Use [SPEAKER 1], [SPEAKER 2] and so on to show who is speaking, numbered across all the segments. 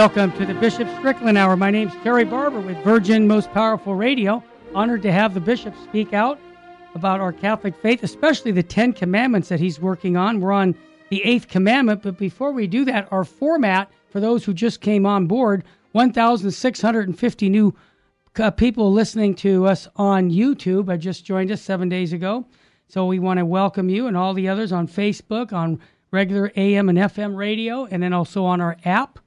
[SPEAKER 1] Welcome to the Bishop Strickland Hour. My name's Terry Barber with Virgin Most Powerful Radio. Honored to have the bishop speak out about our Catholic faith, especially the Ten Commandments that he's working on. We're on the Eighth Commandment, but before we do that, our format for those who just came on board 1,650 new uh, people listening to us on YouTube. I just joined us seven days ago. So we want to welcome you and all the others on Facebook, on regular AM and FM radio, and then also on our app.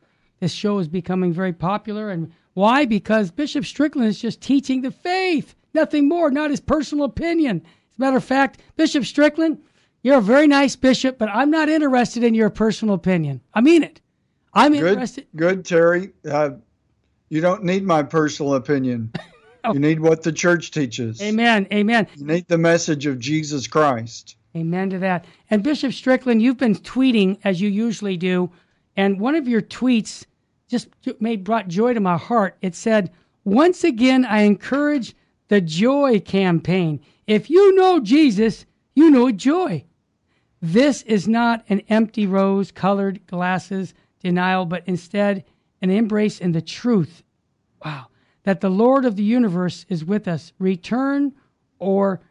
[SPEAKER 1] This show is becoming very popular. And why? Because Bishop Strickland is just teaching the faith, nothing more, not his personal opinion. As a matter of fact, Bishop Strickland, you're a very nice bishop, but I'm not interested in your personal opinion. I mean it. I'm
[SPEAKER 2] good,
[SPEAKER 1] interested.
[SPEAKER 2] Good, Terry. Uh, you don't need my personal opinion. You need what the church teaches.
[SPEAKER 1] Amen. Amen.
[SPEAKER 2] You need the message of Jesus Christ.
[SPEAKER 1] Amen to that. And Bishop Strickland, you've been tweeting as you usually do, and one of your tweets just made brought joy to my heart. It said, "Once again, I encourage the joy campaign. If you know Jesus, you know joy. This is not an empty rose-colored glasses denial, but instead an embrace in the truth. Wow, that the Lord of the universe is with us. Return or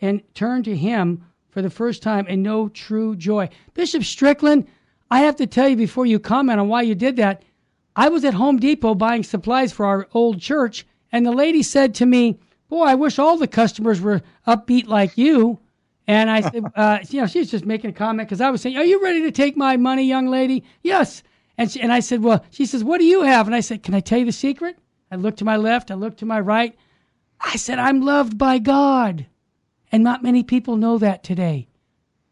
[SPEAKER 1] and turn to Him." For the first time and know true joy. Bishop Strickland, I have to tell you before you comment on why you did that, I was at Home Depot buying supplies for our old church, and the lady said to me, Boy, I wish all the customers were upbeat like you. And I said, uh, you know, she's just making a comment because I was saying, Are you ready to take my money, young lady? Yes. And, she, and I said, Well, she says, What do you have? And I said, Can I tell you the secret? I looked to my left, I looked to my right. I said, I'm loved by God. And not many people know that today.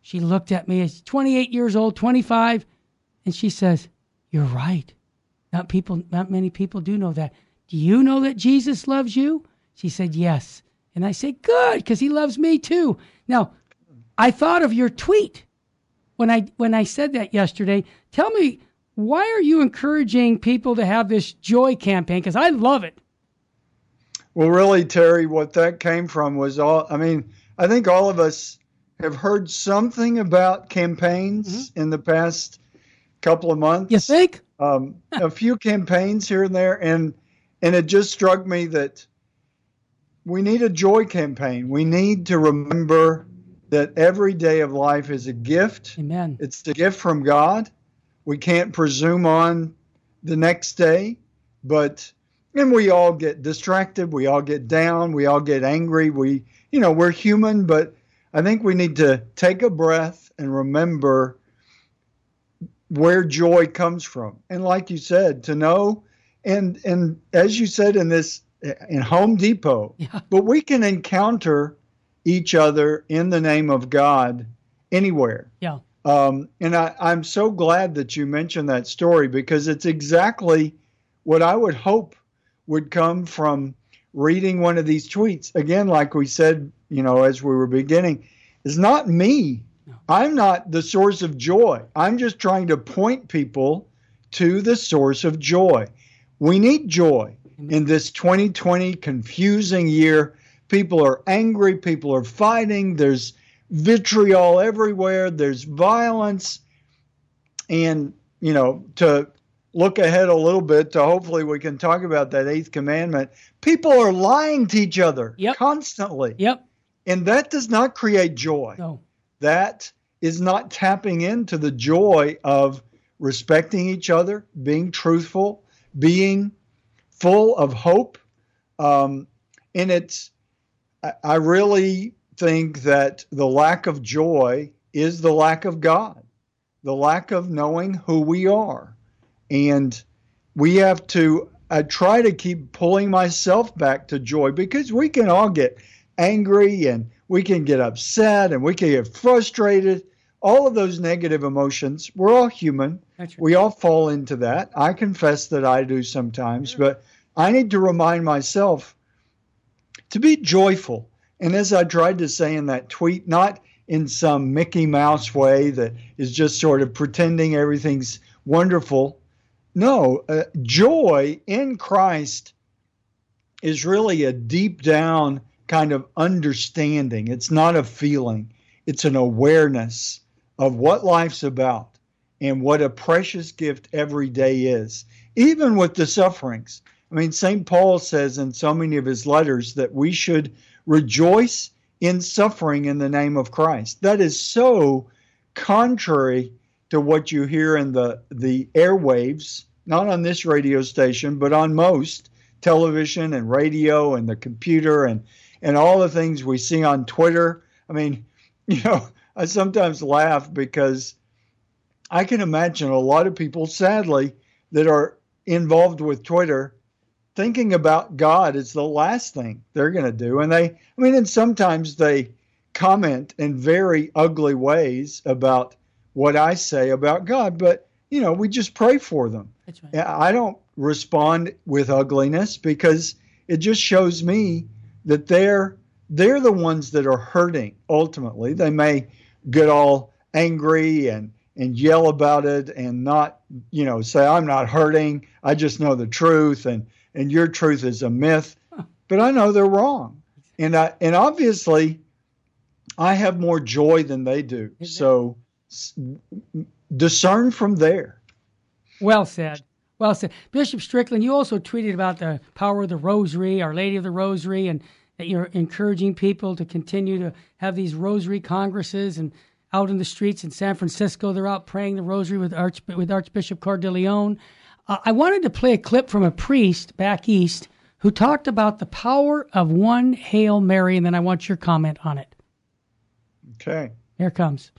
[SPEAKER 1] She looked at me as 28 years old, 25, and she says, You're right. Not people not many people do know that. Do you know that Jesus loves you? She said, Yes. And I said, Good, because he loves me too. Now, I thought of your tweet when I when I said that yesterday. Tell me, why are you encouraging people to have this joy campaign? Because I love it.
[SPEAKER 2] Well, really, Terry, what that came from was all I mean, I think all of us have heard something about campaigns mm-hmm. in the past couple of months.
[SPEAKER 1] You think?
[SPEAKER 2] Um, a few campaigns here and there, and and it just struck me that we need a joy campaign. We need to remember that every day of life is a gift.
[SPEAKER 1] Amen.
[SPEAKER 2] It's a gift from God. We can't presume on the next day, but and we all get distracted. We all get down. We all get angry. We you know, we're human, but I think we need to take a breath and remember where joy comes from. And like you said, to know and and as you said in this in Home Depot, yeah. but we can encounter each other in the name of God anywhere.
[SPEAKER 1] Yeah.
[SPEAKER 2] Um, and I, I'm so glad that you mentioned that story because it's exactly what I would hope would come from reading one of these tweets, again, like we said, you know, as we were beginning, is not me. I'm not the source of joy. I'm just trying to point people to the source of joy. We need joy in this 2020 confusing year. People are angry, people are fighting, there's vitriol everywhere, there's violence. And, you know, to look ahead a little bit to hopefully we can talk about that eighth commandment. People are lying to each other
[SPEAKER 1] yep.
[SPEAKER 2] constantly.
[SPEAKER 1] Yep.
[SPEAKER 2] And that does not create joy.
[SPEAKER 1] No.
[SPEAKER 2] That is not tapping into the joy of respecting each other, being truthful, being full of hope. Um, and it's, I really think that the lack of joy is the lack of God, the lack of knowing who we are. And we have to I try to keep pulling myself back to joy because we can all get angry and we can get upset and we can get frustrated. All of those negative emotions, we're all human. Right. We all fall into that. I confess that I do sometimes, but I need to remind myself to be joyful. And as I tried to say in that tweet, not in some Mickey Mouse way that is just sort of pretending everything's wonderful, no, uh, joy in Christ is really a deep down kind of understanding. It's not a feeling, it's an awareness of what life's about and what a precious gift every day is. even with the sufferings. I mean, St. Paul says in so many of his letters that we should rejoice in suffering in the name of Christ. That is so contrary to what you hear in the, the airwaves, not on this radio station, but on most television and radio and the computer and, and all the things we see on Twitter. I mean, you know, I sometimes laugh because I can imagine a lot of people, sadly, that are involved with Twitter thinking about God is the last thing they're going to do. And they, I mean, and sometimes they comment in very ugly ways about what I say about God, but, you know, we just pray for them. Right. I don't respond with ugliness because it just shows me that they're they're the ones that are hurting ultimately. They may get all angry and and yell about it and not, you know, say I'm not hurting. I just know the truth and and your truth is a myth. But I know they're wrong. And I, and obviously I have more joy than they do. So discern from there.
[SPEAKER 1] Well said. Well said. Bishop Strickland, you also tweeted about the power of the rosary, Our Lady of the Rosary, and that you're encouraging people to continue to have these rosary congresses and out in the streets in San Francisco. They're out praying the rosary with, Arch, with Archbishop Cordileone. Uh, I wanted to play a clip from a priest back east who talked about the power of one Hail Mary, and then I want your comment on it.
[SPEAKER 2] Okay.
[SPEAKER 1] Here comes.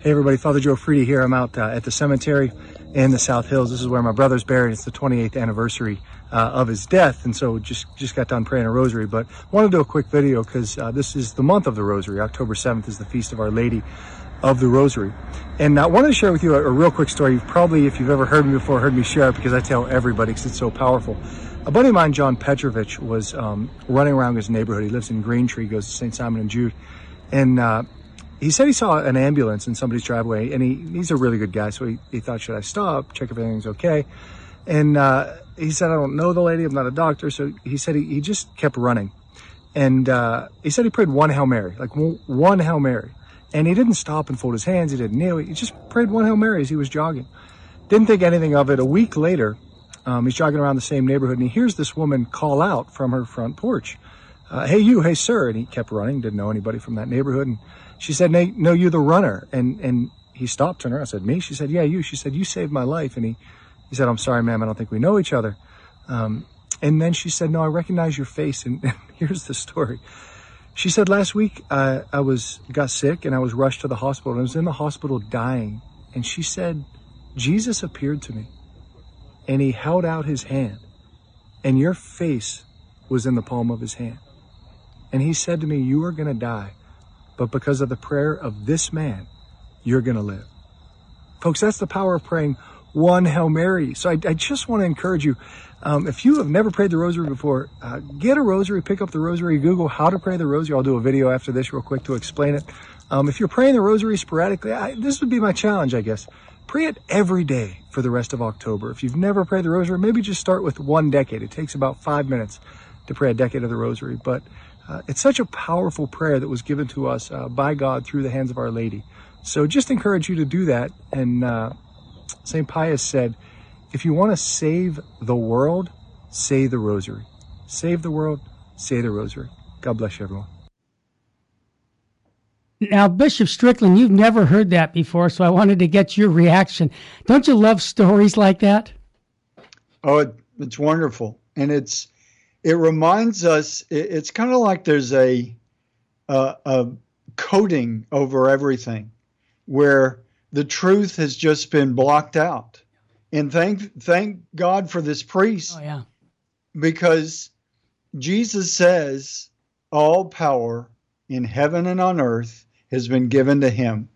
[SPEAKER 3] Hey, everybody. Father Joe Freedy here. I'm out uh, at the cemetery in the South Hills. This is where my brother's buried. It's the 28th anniversary uh, of his death, and so just just got done praying a rosary. But want to do a quick video because uh, this is the month of the rosary. October 7th is the feast of Our Lady of the Rosary. And I wanted to share with you a, a, real quick story. You've probably, if you've ever heard me before, heard me share it because I tell everybody because it's so powerful. A buddy of mine, John Petrovich, was um, running around his neighborhood. He lives in Green Tree, goes to St. Simon and Jude. And uh, he said he saw an ambulance in somebody's driveway, and he, he's a really good guy. So he, he thought, should I stop, check if everything's okay? And uh, he said, I don't know the lady, I'm not a doctor. So he said he, he just kept running. And uh, he said he prayed one Hail Mary, like one Hail Mary. And he didn't stop and fold his hands. He didn't kneel. He just prayed one Hail Mary as he was jogging. Didn't think anything of it. A week later, um, he's jogging around the same neighborhood and he hears this woman call out from her front porch, uh, Hey, you, hey, sir. And he kept running, didn't know anybody from that neighborhood. And she said, No, you're the runner. And, and he stopped to her. I said, Me? She said, Yeah, you. She said, You saved my life. And he, he said, I'm sorry, ma'am. I don't think we know each other. Um, and then she said, No, I recognize your face. And, and here's the story. She said last week uh, I was got sick and I was rushed to the hospital. and I was in the hospital dying, and she said Jesus appeared to me, and he held out his hand, and your face was in the palm of his hand, and he said to me, "You are going to die, but because of the prayer of this man, you're going to live." Folks, that's the power of praying one Hail Mary. So I, I just want to encourage you. Um, if you have never prayed the rosary before, uh, get a rosary, pick up the rosary, Google how to pray the rosary. I'll do a video after this real quick to explain it. Um, if you're praying the rosary sporadically, I, this would be my challenge, I guess. Pray it every day for the rest of October. If you've never prayed the rosary, maybe just start with one decade. It takes about five minutes to pray a decade of the rosary, but uh, it's such a powerful prayer that was given to us uh, by God through the hands of Our Lady. So just encourage you to do that. And uh, St. Pius said, if you want to save the world, say the rosary. Save the world, say the rosary. God bless you, everyone.
[SPEAKER 1] Now, Bishop Strickland, you've never heard that before, so I wanted to get your reaction. Don't you love stories like that?
[SPEAKER 2] Oh, it, it's wonderful, and it's it reminds us. It, it's kind of like there's a, a a coating over everything, where the truth has just been blocked out and thank thank God for this priest.
[SPEAKER 1] Oh yeah.
[SPEAKER 2] Because Jesus says all power in heaven and on earth has been given to him.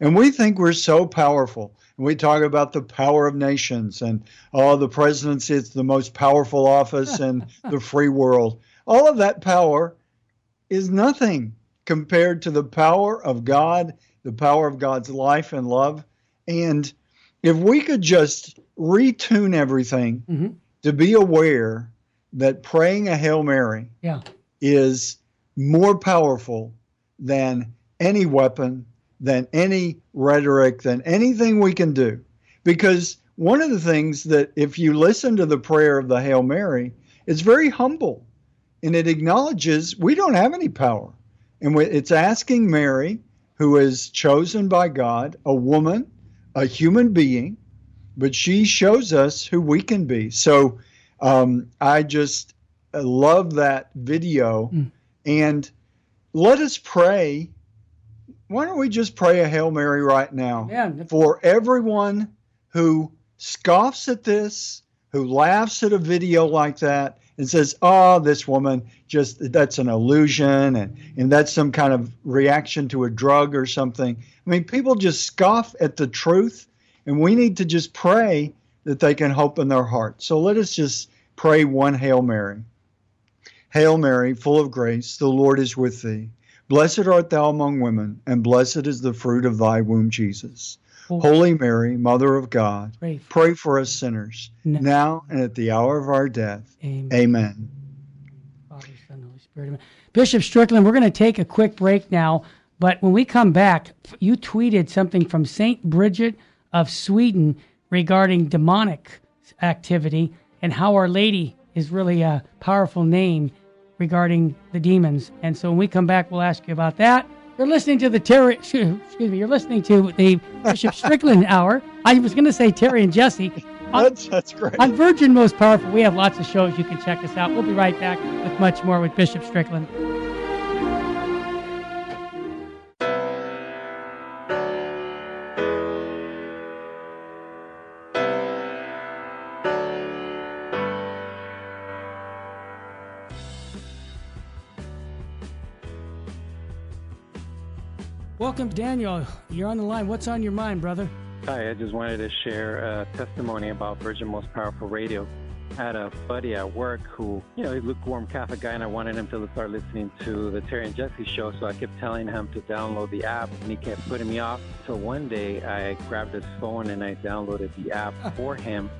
[SPEAKER 2] And we think we're so powerful. And we talk about the power of nations and oh the presidency is the most powerful office in the free world. All of that power is nothing compared to the power of God, the power of God's life and love and if we could just retune everything mm-hmm. to be aware that praying a Hail Mary
[SPEAKER 1] yeah.
[SPEAKER 2] is more powerful than any weapon, than any rhetoric, than anything we can do. Because one of the things that, if you listen to the prayer of the Hail Mary, it's very humble and it acknowledges we don't have any power. And it's asking Mary, who is chosen by God, a woman, a human being, but she shows us who we can be. So um, I just love that video. Mm. And let us pray. Why don't we just pray a Hail Mary right now
[SPEAKER 1] yeah.
[SPEAKER 2] for everyone who scoffs at this, who laughs at a video like that, and says, "Oh, this woman just that's an illusion and and that's some kind of reaction to a drug or something." I mean, people just scoff at the truth, and we need to just pray that they can hope in their heart. So let us just pray one Hail Mary. Hail Mary, full of grace, the Lord is with thee. Blessed art thou among women, and blessed is the fruit of thy womb, Jesus. Holy Mary, Mother of God, pray for, pray for us sinners, no. now and at the hour of our death. Amen. Amen.
[SPEAKER 1] Father, Son, Holy Spirit. Amen. Bishop Strickland, we're going to take a quick break now, but when we come back, you tweeted something from St. Bridget of Sweden regarding demonic activity and how Our Lady is really a powerful name regarding the demons. And so when we come back, we'll ask you about that. You're listening to the Terry, excuse me, you're listening to the Bishop Strickland Hour. I was going to say Terry and Jesse.
[SPEAKER 2] On, that's, that's great.
[SPEAKER 1] On Virgin Most Powerful, we have lots of shows. You can check us out. We'll be right back with much more with Bishop Strickland. Welcome, Daniel. You're on the line. What's on your mind, brother?
[SPEAKER 4] Hi, I just wanted to share a testimony about Virgin Most Powerful Radio. I had a buddy at work who, you know, he's a lukewarm Catholic guy, and I wanted him to start listening to the Terry and Jesse show. So I kept telling him to download the app, and he kept putting me off. So one day I grabbed his phone and I downloaded the app for him.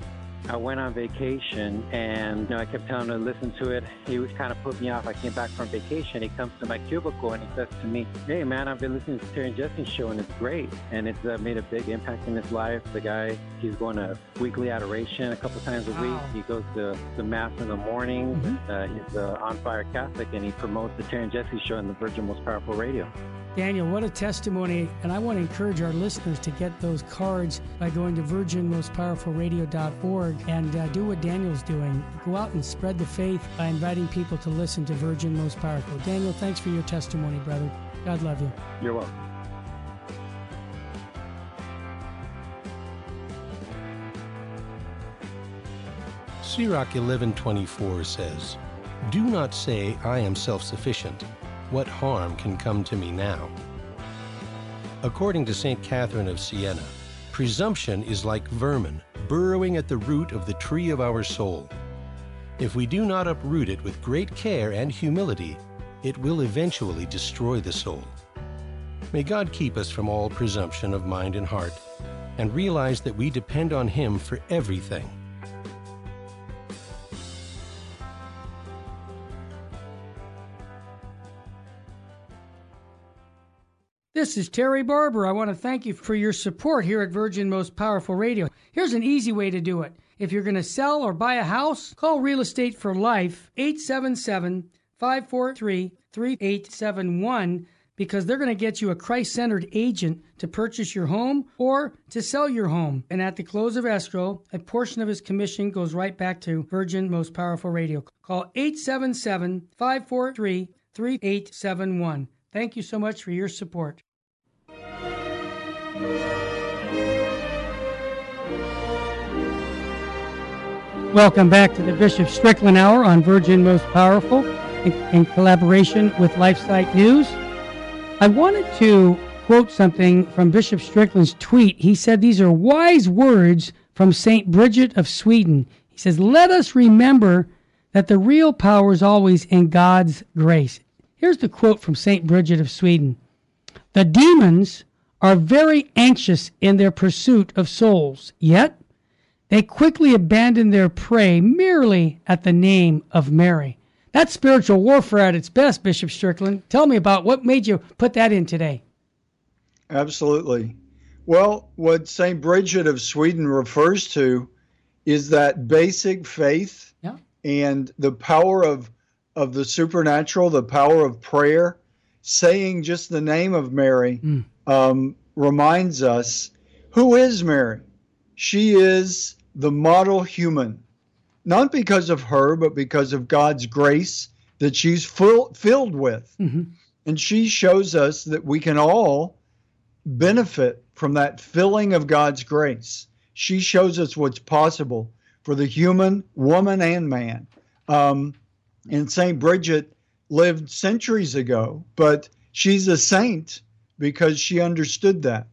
[SPEAKER 4] I went on vacation and you know, I kept telling him to listen to it. He was kind of put me off. I came back from vacation. He comes to my cubicle and he says to me, Hey man, I've been listening to Terry and Jesse's show and it's great. And it's uh, made a big impact in his life. The guy, he's going to weekly adoration a couple times a week. He goes to the mass in the morning. Mm-hmm. Uh, he's uh, on fire Catholic and he promotes the Terry and Jesse show on the Virgin Most Powerful Radio.
[SPEAKER 1] Daniel, what a testimony. And I want to encourage our listeners to get those cards by going to virginmostpowerfulradio.org and uh, do what Daniel's doing. Go out and spread the faith by inviting people to listen to Virgin Most Powerful. Daniel, thanks for your testimony, brother. God love you.
[SPEAKER 4] You're welcome.
[SPEAKER 5] Sirach 11:24 says, "Do not say I am self-sufficient." What harm can come to me now? According to St. Catherine of Siena, presumption is like vermin burrowing at the root of the tree of our soul. If we do not uproot it with great care and humility, it will eventually destroy the soul. May God keep us from all presumption of mind and heart, and realize that we depend on Him for everything.
[SPEAKER 1] This is Terry Barber. I want to thank you for your support here at Virgin Most Powerful Radio. Here's an easy way to do it. If you're going to sell or buy a house, call Real Estate for Life 877 543 3871 because they're going to get you a Christ centered agent to purchase your home or to sell your home. And at the close of escrow, a portion of his commission goes right back to Virgin Most Powerful Radio. Call 877 543 3871. Thank you so much for your support. Welcome back to the Bishop Strickland Hour on Virgin Most Powerful in, in collaboration with LifeSite News. I wanted to quote something from Bishop Strickland's tweet. He said, These are wise words from St. Bridget of Sweden. He says, Let us remember that the real power is always in God's grace. Here's the quote from St. Bridget of Sweden The demons are very anxious in their pursuit of souls, yet they quickly abandon their prey merely at the name of Mary. That's spiritual warfare at its best, Bishop Strickland. Tell me about what made you put that in today.
[SPEAKER 2] Absolutely. Well, what St. Bridget of Sweden refers to is that basic faith
[SPEAKER 1] Yeah.
[SPEAKER 2] and the power of of the supernatural, the power of prayer. Saying just the name of Mary
[SPEAKER 1] Mm.
[SPEAKER 2] Um, reminds us who is Mary. She is the model human, not because of her, but because of God's grace that she's full, filled with.
[SPEAKER 1] Mhm.
[SPEAKER 2] And she shows us that we can all benefit from that filling of God's grace. She shows us what's possible for the human, woman, and man. Um, and St. Bridget lived centuries ago, but she's a saint because she understood that.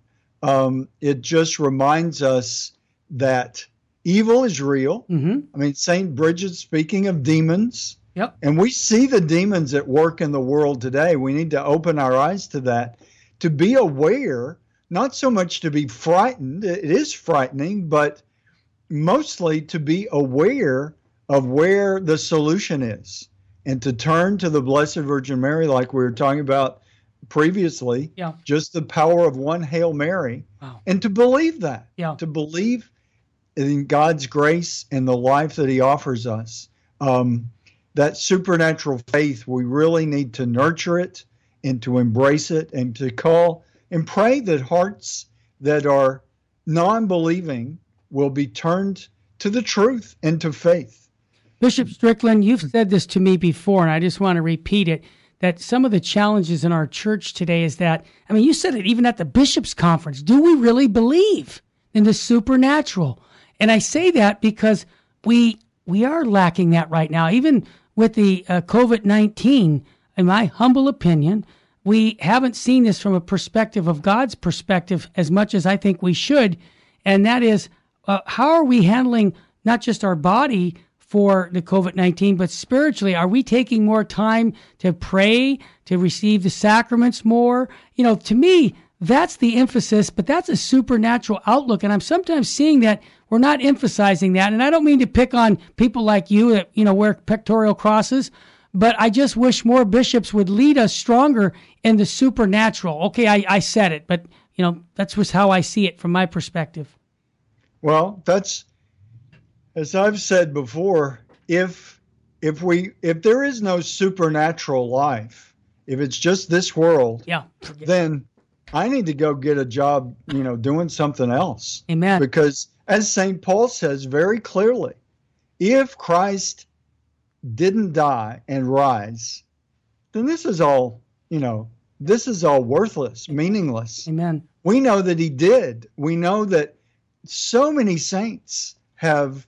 [SPEAKER 2] Um, it just reminds us that evil is real.
[SPEAKER 1] hmm
[SPEAKER 2] I mean, St. Bridget speaking of demons,
[SPEAKER 1] Yep.
[SPEAKER 2] and we see the demons at work in the world today. We need to open our eyes to that, to be aware, not so much to be frightened. It is frightening, but mostly to be aware of where the solution is and to turn to the Blessed Virgin Mary, like we were talking about previously.
[SPEAKER 1] Yeah.
[SPEAKER 2] Just the power of one Hail Mary,
[SPEAKER 1] Wow.
[SPEAKER 2] and to believe that,
[SPEAKER 1] Yeah.
[SPEAKER 2] to believe in God's grace and the life that He offers us. Um, that supernatural faith, we really need to nurture it and to embrace it and to call and pray that hearts that are non believing will be turned to the truth and to faith.
[SPEAKER 1] Bishop Strickland, you've said this to me before, and I just want to repeat it that some of the challenges in our church today is that, I mean, you said it even at the bishop's conference. Do we really believe in the supernatural? And I say that because we we are lacking that right now. Even with the uh, COVID 19, in my humble opinion, we haven't seen this from a perspective of God's perspective as much as I think we should. And that is, uh, how are we handling not just our body for the COVID 19, but spiritually? Are we taking more time to pray, to receive the sacraments more? You know, to me, that's the emphasis, but that's a supernatural outlook. And I'm sometimes seeing that we're not emphasizing that. And I don't mean to pick on people like you that, you know, wear pectoral crosses, but I just wish more bishops would lead us stronger in the supernatural. Okay, I, I said it, but, you know, that's just how I see it from my perspective.
[SPEAKER 2] Well, that's as I've said before, if if we if there is no supernatural life, if it's just this world,
[SPEAKER 1] Yeah.
[SPEAKER 2] then I need to go get a job, you know, doing something else.
[SPEAKER 1] Amen.
[SPEAKER 2] Because as St. Paul says very clearly, if Christ didn't die and rise, then this is all, you know, this is all worthless, meaningless.
[SPEAKER 1] Amen.
[SPEAKER 2] We know that he did. We know that so many saints have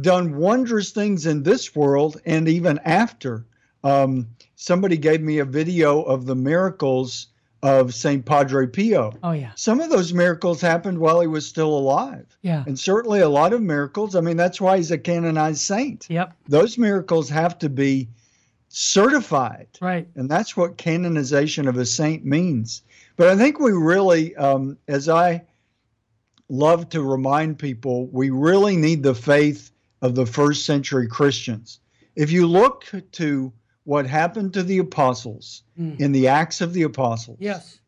[SPEAKER 2] done wondrous things in this world and even after. Um, somebody gave me a video of the miracles of St. Padre Pio.
[SPEAKER 1] Oh, yeah.
[SPEAKER 2] Some of those miracles happened while he was still alive.
[SPEAKER 1] Yeah.
[SPEAKER 2] And certainly a lot of miracles. I mean, that's why he's a canonized saint.
[SPEAKER 1] Yep.
[SPEAKER 2] Those miracles have to be certified.
[SPEAKER 1] Right.
[SPEAKER 2] And that's what canonization of a saint means. But I think we really, um, as I love to remind people, we really need the faith of the first century Christians. If you look to what happened to the apostles
[SPEAKER 1] Mm.
[SPEAKER 2] in the Acts of the Apostles,
[SPEAKER 1] Yes.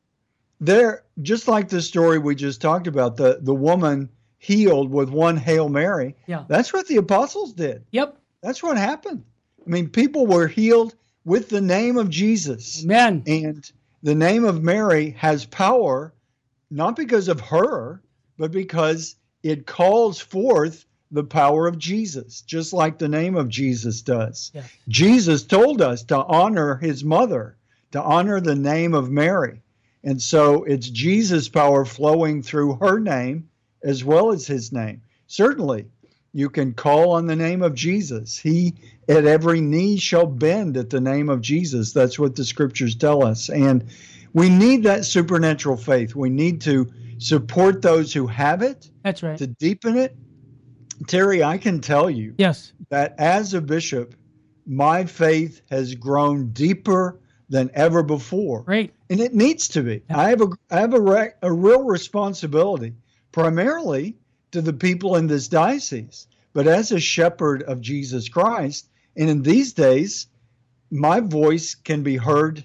[SPEAKER 2] they're just like the story we just talked about, the, the woman healed with one Hail Mary.
[SPEAKER 1] Yeah.
[SPEAKER 2] That's what the apostles did.
[SPEAKER 1] Yep.
[SPEAKER 2] That's what happened. I mean, people were healed with the name of Jesus.
[SPEAKER 1] Amen.
[SPEAKER 2] And the name of Mary has power, not because of her, but because it calls forth the power of Jesus, just like the name of Jesus does.
[SPEAKER 1] Yes.
[SPEAKER 2] Jesus told us to honor his mother, to honor the name of Mary. And so it's Jesus' power flowing through her name as well as his name. Certainly, you can call on the name of Jesus. He at every knee shall bend at the name of Jesus. That's what the scriptures tell us. And we need that supernatural faith. We need to support those who have it,
[SPEAKER 1] That's right.
[SPEAKER 2] to deepen it. Terry, I can tell you
[SPEAKER 1] Yes.
[SPEAKER 2] that as a bishop, my faith has grown deeper than ever before.
[SPEAKER 1] Right.
[SPEAKER 2] And it needs to be. I have a I have a, re, a real responsibility, primarily to the people in this diocese, but as a shepherd of Jesus Christ. And in these days, my voice can be heard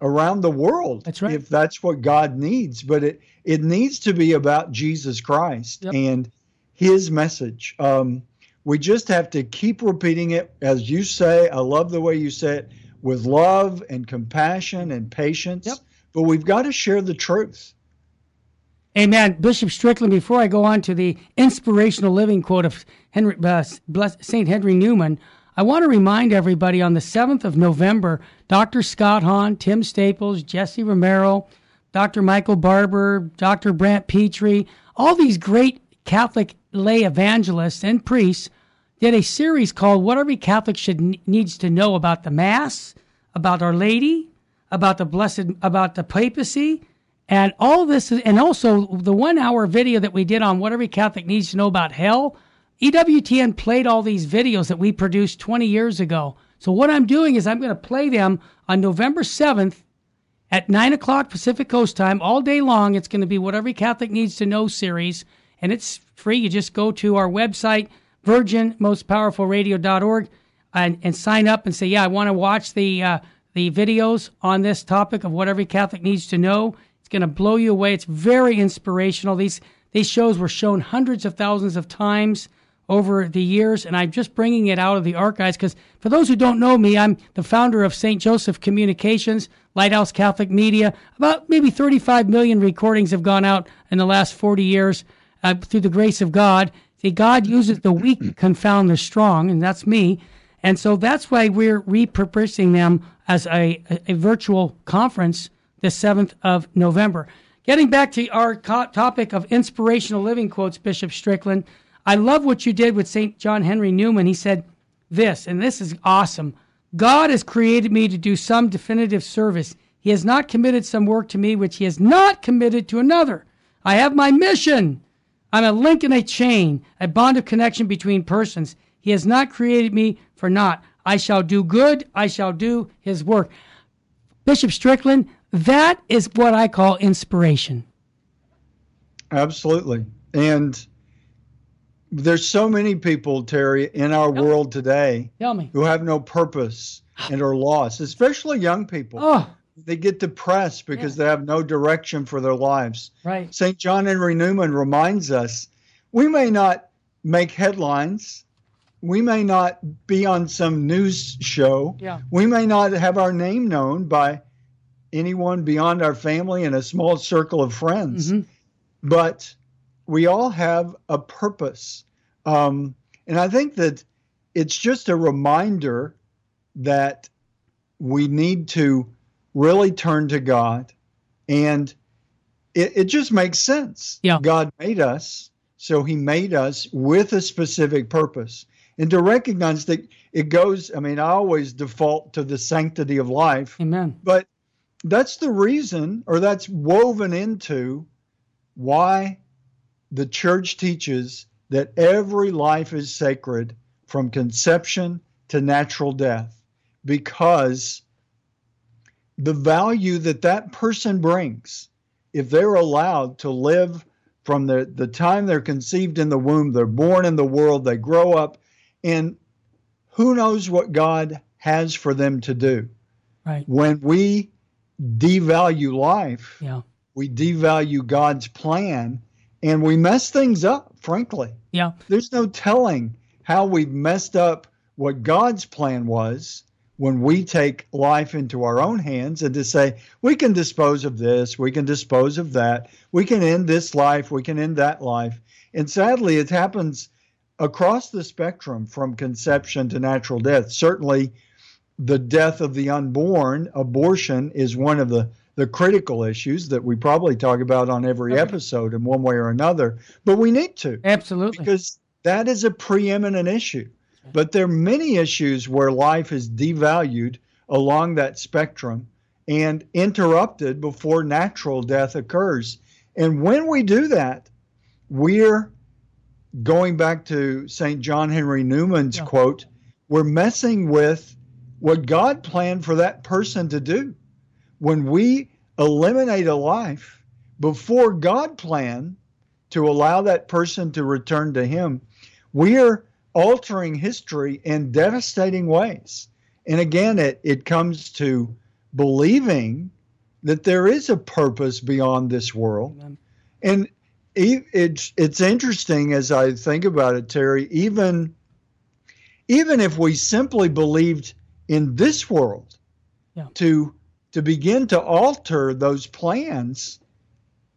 [SPEAKER 2] around the world.
[SPEAKER 1] That's right.
[SPEAKER 2] If that's what God needs, but it it needs to be about Jesus Christ
[SPEAKER 1] Yep.
[SPEAKER 2] and His message. Um, we just have to keep repeating it, as you say. I love the way you say it, with love and compassion and patience.
[SPEAKER 1] Yep.
[SPEAKER 2] But we've got to share the truth.
[SPEAKER 1] Amen. Bishop Strickland, before I go on to the inspirational living quote of Henry, uh, St. Henry Newman, I want to remind everybody on the 7th of November, Dr. Scott Hahn, Tim Staples, Jesse Romero, Dr. Michael Barber, Dr. Brant Pitre, all these great Catholic lay evangelists and priests did a series called What Every Catholic Should Needs to Know About the Mass, about Our Lady, about the Blessed, about the papacy, and all this, and also the one hour video that we did on what every Catholic needs to know about hell. EWTN played all these videos that we produced 20 years ago. So what I'm doing is I'm going to play them on November 7th at 9 o'clock Pacific Coast time all day long. It's going to be what every Catholic needs to know series, and it's free. You just go to our website, virginmostpowerfulradio.org, and, and sign up and say, yeah, I want to watch the, uh, the videos on this topic of what every Catholic needs to know. It's going to blow you away. It's very inspirational. These these shows were shown hundreds of thousands of times over the years, and I'm just bringing it out of the archives because for those who don't know me, I'm the founder of St. Joseph Communications, Lighthouse Catholic Media. About maybe 35 million recordings have gone out in the last 40 years uh, through the grace of God. See, God uses the weak to confound the strong, and that's me. And so that's why we're repurposing them as a, a, virtual conference the 7th of November. Getting back to our co- topic of inspirational living quotes, Bishop Strickland, I love what you did with St. John Henry Newman. He said this, and this is awesome God has created me to do some definitive service. He has not committed some work to me which he has not committed to another. I have my mission. I'm a link in a chain, a bond of connection between persons. He has not created me for naught. I shall do good. I shall do his work. Bishop Strickland, that is what I call inspiration.
[SPEAKER 2] Absolutely. And there's so many people, Terry, in our
[SPEAKER 1] Tell
[SPEAKER 2] world today
[SPEAKER 1] Tell me.
[SPEAKER 2] who have no purpose and are lost, especially young people.
[SPEAKER 1] Oh,
[SPEAKER 2] They get depressed because they have no direction for their lives.
[SPEAKER 1] right.
[SPEAKER 2] St. John Henry Newman reminds us we may not make headlines, we may not be on some news show,
[SPEAKER 1] Yeah.
[SPEAKER 2] we may not have our name known by anyone beyond our family and a small circle of friends,
[SPEAKER 1] Mhm.
[SPEAKER 2] but we all have a purpose. Um, and I think that it's just a reminder that we need to really turn to God and it, it just makes sense.
[SPEAKER 1] Yeah.
[SPEAKER 2] God made us, so he made us with a specific purpose. And to recognize that it goes, I mean, I always default to the sanctity of life,
[SPEAKER 1] Amen.
[SPEAKER 2] but that's the reason, or that's woven into why the church teaches that every life is sacred from conception to natural death because the value that that person brings, if they're allowed to live from the, the time they're conceived in the womb, they're born in the world, they grow up, and who knows what God has for them to do.
[SPEAKER 1] Right.
[SPEAKER 2] When we devalue life,
[SPEAKER 1] Yeah.
[SPEAKER 2] we devalue God's plan, and we mess things up, frankly.
[SPEAKER 1] Yeah.
[SPEAKER 2] There's no telling how we've messed up what God's plan was when we take life into our own hands and to say, we can dispose of this, we can dispose of that, we can end this life, we can end that life. And sadly, it happens across the spectrum from conception to natural death. Certainly, the death of the unborn, abortion, is one of the, the critical issues that we probably talk about on every
[SPEAKER 1] Okay.
[SPEAKER 2] episode in one way or another. But we need to
[SPEAKER 1] Absolutely.
[SPEAKER 2] because that is a preeminent issue. But there are many issues where life is devalued along that spectrum and interrupted before natural death occurs. And when we do that, we're going back to St. John Henry Newman's
[SPEAKER 1] Yeah.
[SPEAKER 2] quote, we're messing with what God planned for that person to do. When we eliminate a life before God planned to allow that person to return to Him, we are altering history in devastating ways. And again, it, it comes to believing that there is a purpose beyond this world. Amen. And it's it's interesting as I think about it, Terry. Even even if we simply believed in this world, yeah. to to begin to alter those plans,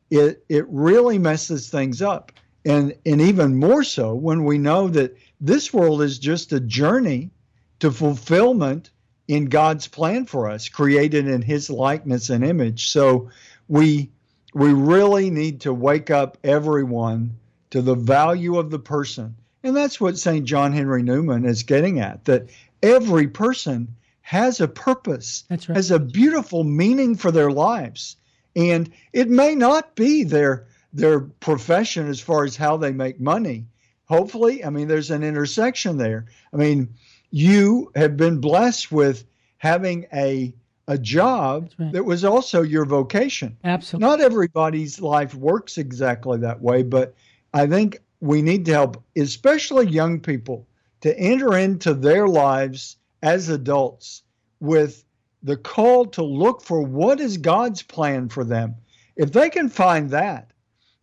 [SPEAKER 2] it it really messes things up. And and even more so when we know that this world is just a journey to fulfillment in God's plan for us, created in his likeness and image. So we we really need to wake up everyone to the value of the person. And that's what St. John Henry Newman is getting at that every person has a purpose,
[SPEAKER 1] right.
[SPEAKER 2] has a beautiful meaning for their lives. And it may not be their their profession as far as how they make money. Hopefully, I mean there's an intersection there. I mean, you have been blessed with having a a job right. that was also your vocation.
[SPEAKER 1] Absolutely.
[SPEAKER 2] Not everybody's life works exactly that way, but I think we need to help, especially young people, to enter into their lives as adults with the call to look for what is God's plan for them. If they can find that,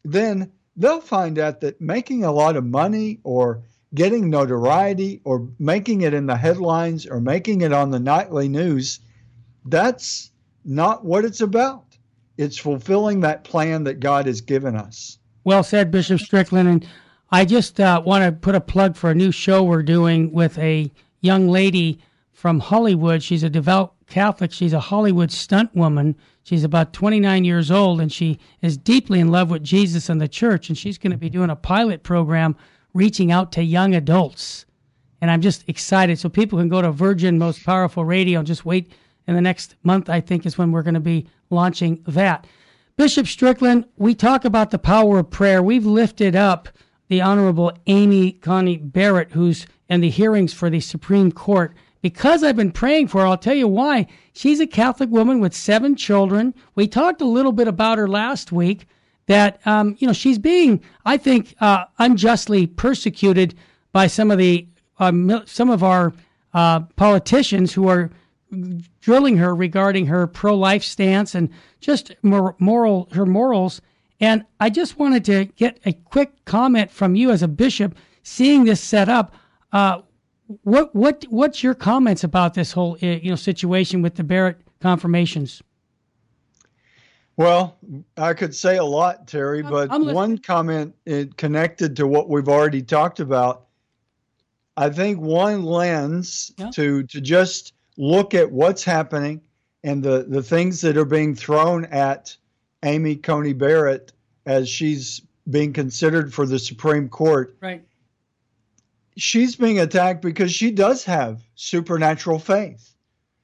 [SPEAKER 2] then they'll find out that making a lot of money or getting notoriety or making it in the headlines or making it on the nightly news that's not what it's about. It's fulfilling that plan that God has given us.
[SPEAKER 1] Well said, Bishop Strickland. And I just uh, want to put a plug for a new show we're doing with a young lady from Hollywood. She's a devout Catholic. She's a Hollywood stunt woman. She's about 29 years old and she is deeply in love with Jesus and the church. And she's going to be doing a pilot program reaching out to young adults. And I'm just excited. So people can go to Virgin Most Powerful Radio and just wait in the next month, I think, is when we're going to be launching that. Bishop Strickland, we talk about the power of prayer. We've lifted up the Honorable Amy Coney Barrett, who's in the hearings for the Supreme Court. Because I've been praying for her, I'll tell you why. She's a Catholic woman with seven children. We talked a little bit about her last week. That um, you know she's being, I think, uh, unjustly persecuted by some of the uh, some of our uh, politicians who are drilling her regarding her pro-life stance and just moral her morals. And I just wanted to get a quick comment from you as a bishop, seeing this set up. Uh, what what what's your comments about this whole uh, you know situation with the Barrett confirmations?
[SPEAKER 2] Well, I could say a lot, Terry, but one comment connected to what we've already talked about. I think one lens yeah. to to just look at what's happening and the, the things that are being thrown at Amy Coney Barrett as she's being considered for the Supreme Court.
[SPEAKER 1] Right.
[SPEAKER 2] She's being attacked because she does have supernatural faith.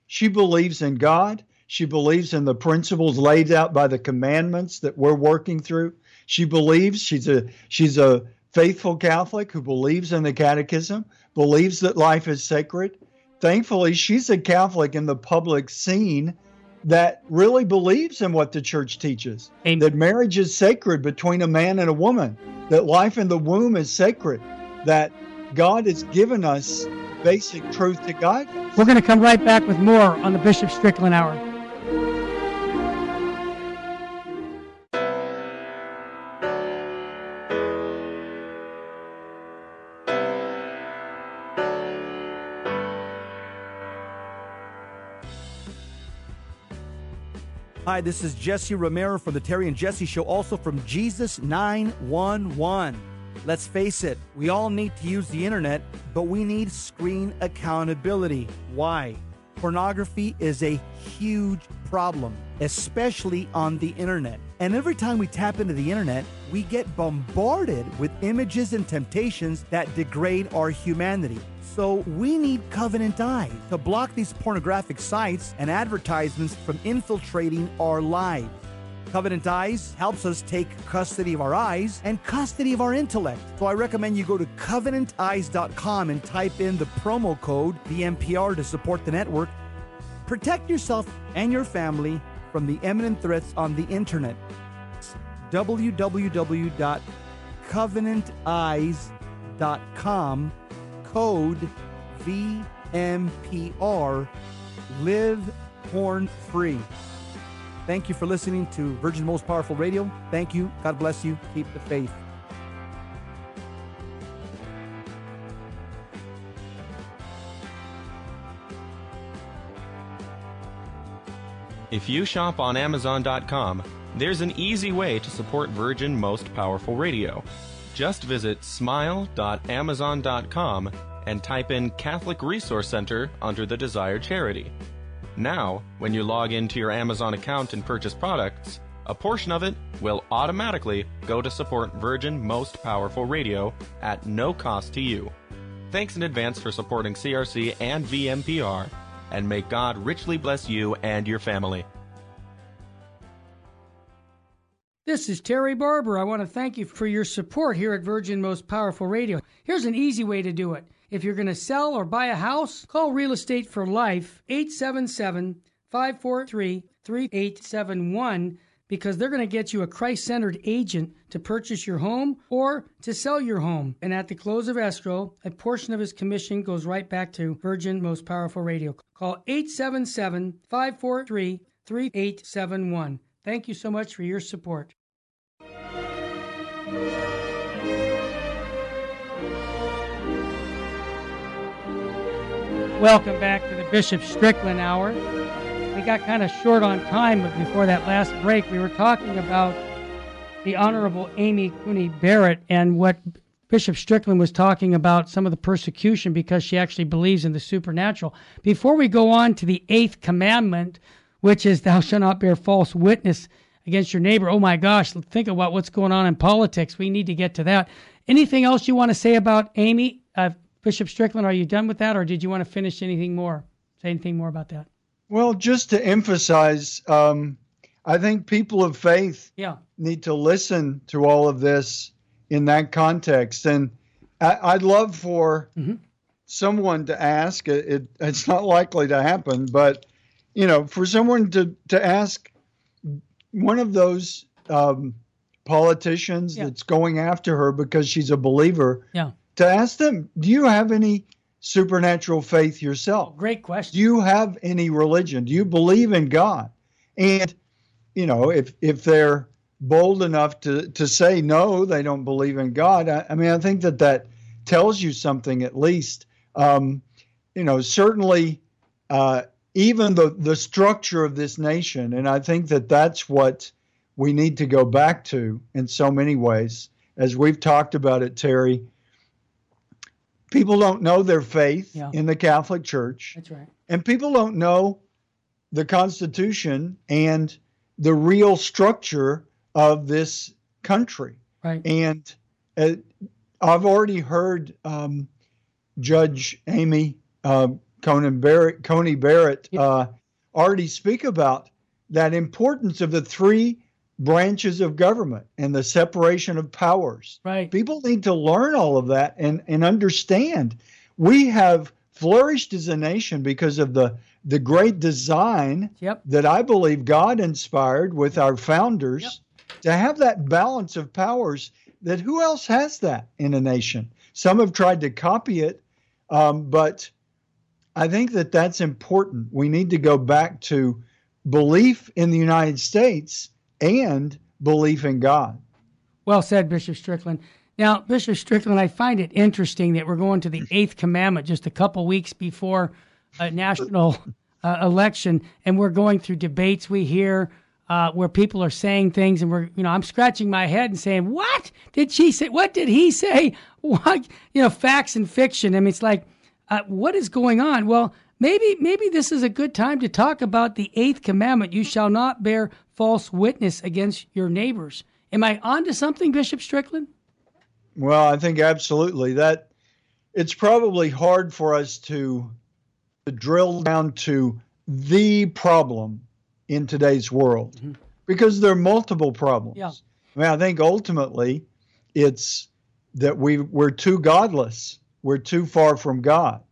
[SPEAKER 2] She believes in God. She believes in the principles laid out by the commandments that we're working through. She believes she's a she's a faithful Catholic who believes in the catechism, believes that life is sacred, thankfully, she's a Catholic in the public scene that really believes in what the church teaches Amen. that marriage is sacred between a man and a woman, that life in the womb is sacred, that God has given us basic truth to guide us.
[SPEAKER 1] We're going to come right back with more on the Bishop Strickland Hour.
[SPEAKER 6] Hi, this is Jesse Romero from the Terry and Jesse Show, also from Jesus 911. Let's face it, we all need to use the internet, but we need screen accountability. Why? Pornography is a huge problem, especially on the internet. And every time we tap into the internet, we get bombarded with images and temptations that degrade our humanity. So we need Covenant Eyes to block these pornographic sites and advertisements from infiltrating our lives. Covenant Eyes helps us take custody of our eyes and custody of our intellect. So I recommend you go to covenanteyes.com and type in the promo code VMPR to support the network. Protect yourself and your family from the imminent threats on the internet. www.covenanteyes.com code VMPR. Live porn free. Thank you for listening to Virgin Most Powerful Radio. Thank you. God bless you. Keep the faith.
[SPEAKER 7] If you shop on Amazon.com, there's an easy way to support Virgin Most Powerful Radio. Just visit smile.amazon.com and type in Catholic Resource Center under the desired charity. Now, when you log into your Amazon account and purchase products, a portion of it will automatically go to support Virgin Most Powerful Radio at no cost to you. Thanks in advance for supporting CRC and VMPR, and may God richly bless you and your family.
[SPEAKER 1] This is Terry Barber. I want to thank you for your support here at Virgin Most Powerful Radio. Here's an easy way to do it. If you're going to sell or buy a house, call Real Estate for Life 877 543 3871 because they're going to get you a Christ centered agent to purchase your home or to sell your home. And at the close of escrow, a portion of his commission goes right back to Virgin Most Powerful Radio. Call 877 543 3871. Thank you so much for your support. Welcome back to the Bishop Strickland Hour. We got kind of short on time, but before that last break, we were talking about the Honorable Amy Coney Barrett and what Bishop Strickland was talking about some of the persecution because she actually believes in the supernatural. Before we go on to the eighth commandment, which is thou shalt not bear false witness against your neighbor. Oh my gosh, think about what's going on in politics. We need to get to that. Anything else you want to say about Amy? Uh, Bishop Strickland, are you done with that, or did you want to finish anything more? Say anything more about that?
[SPEAKER 2] Well, just to emphasize, um, I think people of faith
[SPEAKER 1] yeah.
[SPEAKER 2] need to listen to all of this in that context. And I, would love for mm-hmm. someone to ask, it, it's not likely to happen, but, you know, for someone to, to ask one of those um, politicians yeah. that's going after her because she's a believer,
[SPEAKER 1] yeah
[SPEAKER 2] to ask them, do you have any supernatural faith yourself?
[SPEAKER 1] Great question.
[SPEAKER 2] Do you have any religion? Do you believe in God? And you know, if if they're bold enough to to say no, they don't believe in God. I, I mean, I think that that tells you something at least. Um, you know, certainly, uh, even the the structure of this nation, and I think that that's what we need to go back to in so many ways, as we've talked about it, Terry people don't know their faith yeah. in the Catholic Church.
[SPEAKER 1] That's right.
[SPEAKER 2] And people don't know the Constitution and the real structure of this country.
[SPEAKER 1] Right.
[SPEAKER 2] And uh, I've already heard um, Judge Amy uh, Conan Barrett, Coney Barrett uh, already speak about that importance of the three branches of government and the separation of powers.
[SPEAKER 1] Right.
[SPEAKER 2] People need to learn all of that and, and understand. We have flourished as a nation because of the the great design
[SPEAKER 1] yep.
[SPEAKER 2] that I believe God inspired with our founders
[SPEAKER 1] yep.
[SPEAKER 2] to have that balance of powers that who else has that in a nation? Some have tried to copy it, um, but I think that that's important. We need to go back to belief in the United States and belief in God.
[SPEAKER 1] Well said, Bishop Strickland. Now, Bishop Strickland, I find it interesting that we're going to the eighth commandment just a couple weeks before a national uh, election, and we're going through debates we hear uh, where people are saying things, and we're, you know, I'm scratching my head and saying, "What did she say? What did he say? What, you know, facts and fiction." I mean, it's like, uh, what is going on? Well, maybe, maybe this is a good time to talk about the eighth commandment: "You shall not bear false witness against your neighbors. Am I onto something, Bishop Strickland?
[SPEAKER 2] Well, I think absolutely that it's probably hard for us to, to drill down to the problem in today's world mm-hmm. because there are multiple problems.
[SPEAKER 1] Yeah.
[SPEAKER 2] I mean, I think ultimately it's that we we're too godless. We're too far from God.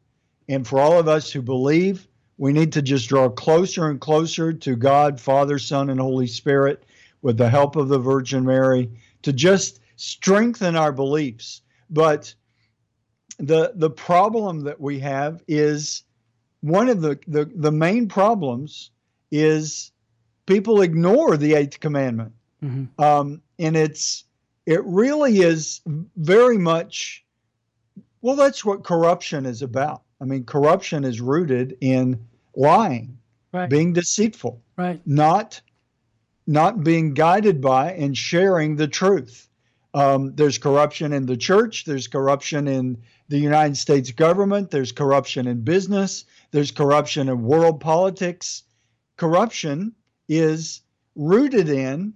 [SPEAKER 2] And for all of us who believe we need to just draw closer and closer to God, Father, Son, and Holy Spirit with the help of the Virgin Mary to just strengthen our beliefs. But the the problem that we have is one of the, the, the main problems is people ignore the eighth commandment.
[SPEAKER 1] Mm-hmm.
[SPEAKER 2] Um, and it's it really is very much well that's what corruption is about i mean corruption is rooted in lying
[SPEAKER 1] right.
[SPEAKER 2] being deceitful
[SPEAKER 1] right.
[SPEAKER 2] not not being guided by and sharing the truth. Um, there's corruption in the church there's corruption in the united states government there's corruption in business there's corruption in world politics. Corruption is rooted in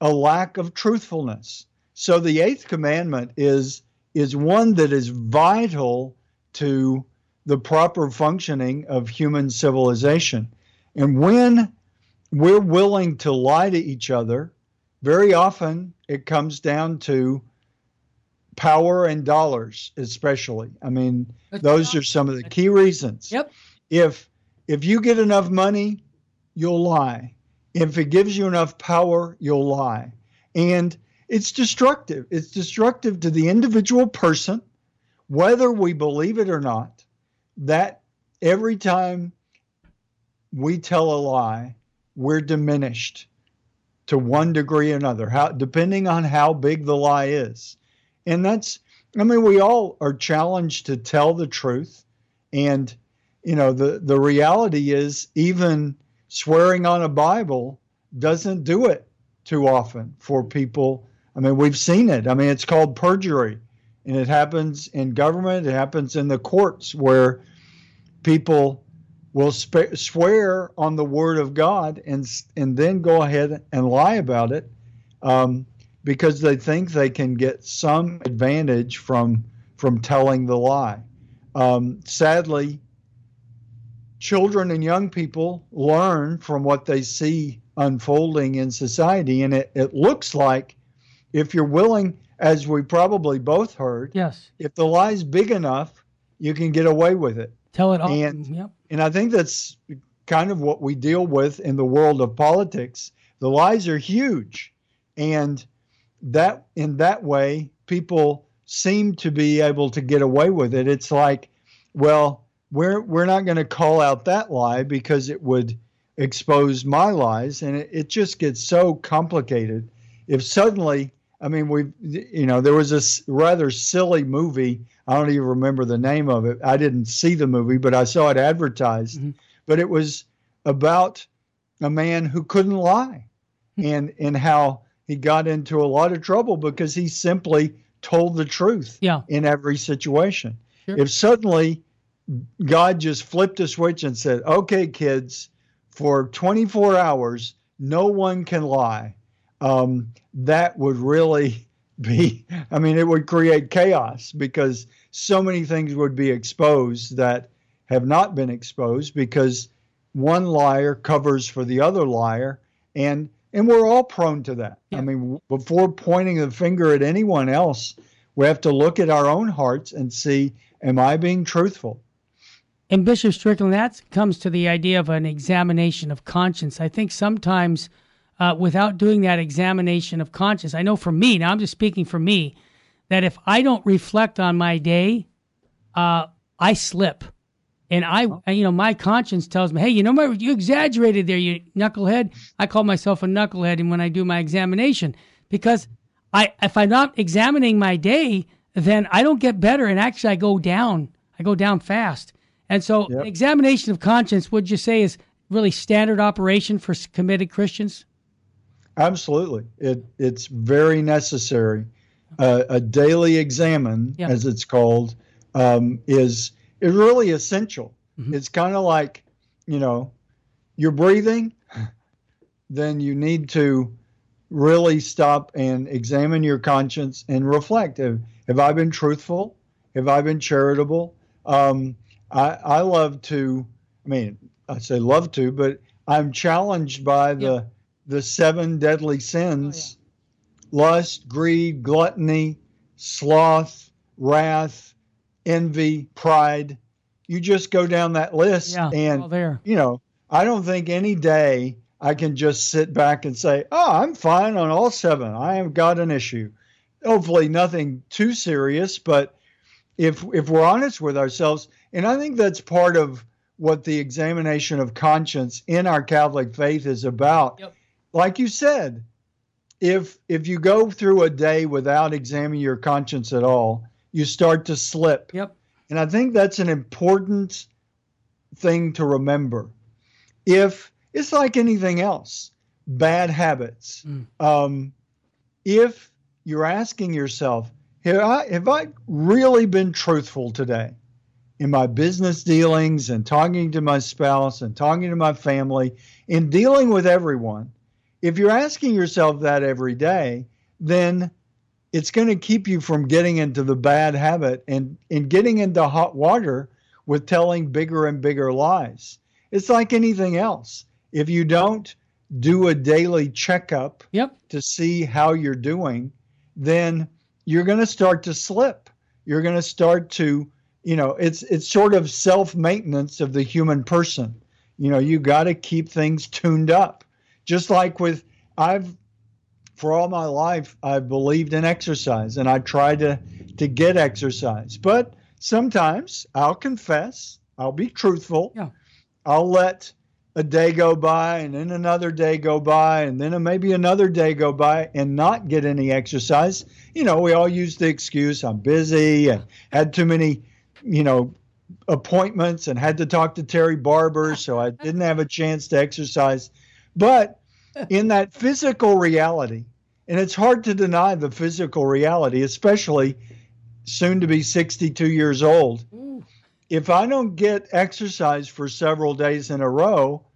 [SPEAKER 2] a lack of truthfulness. So the eighth commandment is is one that is vital to the proper functioning of human civilization. And when we're willing to lie to each other, very often it comes down to power and dollars, especially. I mean,
[SPEAKER 1] That's
[SPEAKER 2] those are some of the key reasons.
[SPEAKER 1] Yep.
[SPEAKER 2] If if you get enough money, you'll lie. If it gives you enough power, you'll lie. And it's destructive. It's destructive to the individual person, whether we believe it or not, that every time we tell a lie, we're diminished to one degree or another, how, depending on how big the lie is. And that's, I mean, we all are challenged to tell the truth. And, you know, the, the reality is, even swearing on a Bible doesn't do it too often for people I mean, we've seen it. I mean, it's called perjury, and it happens in government. It happens in the courts where people will sp- swear on the word of God and and then go ahead and lie about it um, because they think they can get some advantage from from telling the lie. Um, sadly, children and young people learn from what they see unfolding in society, and it, it looks like if you're willing, as we probably both heard,
[SPEAKER 1] yes,
[SPEAKER 2] if the lie's big enough, you can get away with it.
[SPEAKER 1] Tell it all.
[SPEAKER 2] And- mm-hmm.
[SPEAKER 1] yep.
[SPEAKER 2] And I think that's kind of what we deal with in the world of politics. The lies are huge. And that in that way, people seem to be able to get away with it. It's like, well, we're we're not going to call out that lie because it would expose my lies. And it, it just gets so complicated. If suddenly I mean, we, you know, there was this rather silly movie. I don't even remember the name of it. I didn't see the movie, but I saw it advertised.
[SPEAKER 1] Mhm.
[SPEAKER 2] But it was about a man who couldn't lie, and and how he got into a lot of trouble because he simply told the truth
[SPEAKER 1] Yeah.
[SPEAKER 2] in every situation.
[SPEAKER 1] Sure.
[SPEAKER 2] If suddenly God just flipped a switch and said, "Okay, kids, for 24 hours, no one can lie," um, that would really be, I mean, it would create chaos because so many things would be exposed that have not been exposed because one liar covers for the other liar. And, and we're all prone to that.
[SPEAKER 1] Yeah.
[SPEAKER 2] I mean, before pointing the finger at anyone else, we have to look at our own hearts and see, am I being truthful?
[SPEAKER 1] And Bishop Strickland, that comes to the idea of an examination of conscience. I think sometimes uh, without doing that examination of conscience, I know for me, now I'm just speaking for me, that if I don't reflect on my day, uh, I slip. And I, you know, my conscience tells me, hey, you know, what? you exaggerated there, you knucklehead. I call myself a knucklehead, and when I do my examination, because I, if I'm not examining my day, then I don't get better, and actually I go down. I go down fast. And so,
[SPEAKER 2] Yep.
[SPEAKER 1] examination of conscience, would you say, is really standard operation for committed Christians?
[SPEAKER 2] Absolutely. It, it's very necessary. Uh, a daily examen,
[SPEAKER 1] Yeah.
[SPEAKER 2] as it's called, um, is is really essential.
[SPEAKER 1] Mhm.
[SPEAKER 2] It's kind of like, you know, you're breathing, then you need to really stop and examine your conscience and reflect. Have, have I been truthful? Have I been charitable? Um, I, I love to, I mean, I say love to, but I'm challenged by the
[SPEAKER 1] Yeah.
[SPEAKER 2] The seven deadly oh, sins lust, greed, gluttony, sloth, wrath, envy, pride. You just go down that list
[SPEAKER 1] Yeah,
[SPEAKER 2] and
[SPEAKER 1] there.
[SPEAKER 2] you know, I don't think any day I can just sit back and say, "Oh, I'm fine on all seven. I have got an issue." Hopefully, nothing too serious, but if if we're honest with ourselves, and I think that's part of what the examination of conscience in our Catholic faith is about.
[SPEAKER 1] Yep.
[SPEAKER 2] Like you said, if if you go through a day without examining your conscience at all, you start to slip.
[SPEAKER 1] Yep.
[SPEAKER 2] And I think that's an important thing to remember. If it's like anything else, bad habits.
[SPEAKER 1] Mm.
[SPEAKER 2] Um, if you're asking yourself, have I, have I really been truthful today in my business dealings and talking to my spouse and talking to my family, in dealing with everyone? If you're asking yourself that every day, then it's going to keep you from getting into the bad habit and, and getting into hot water with telling bigger and bigger lies. It's like anything else. If you don't do a daily checkup
[SPEAKER 1] Yep.
[SPEAKER 2] to see how you're doing, then you're going to start to slip. You're going to start to, you know, it's it's sort of self-maintenance of the human person. You know, you got to keep things tuned up. Just like with I've for all my life I've believed in exercise and I try to to get exercise. But sometimes I'll confess, I'll be truthful.
[SPEAKER 1] Yeah.
[SPEAKER 2] I'll let a day go by and then another day go by and then maybe another day go by and not get any exercise. You know, we all use the excuse I'm busy and had too many, you know, appointments and had to talk to Terry Barber, so I didn't have a chance to exercise. But in that physical reality, and it's hard to deny the physical reality, especially soon to be 62 years old. If I don't get exercise for several days in a row,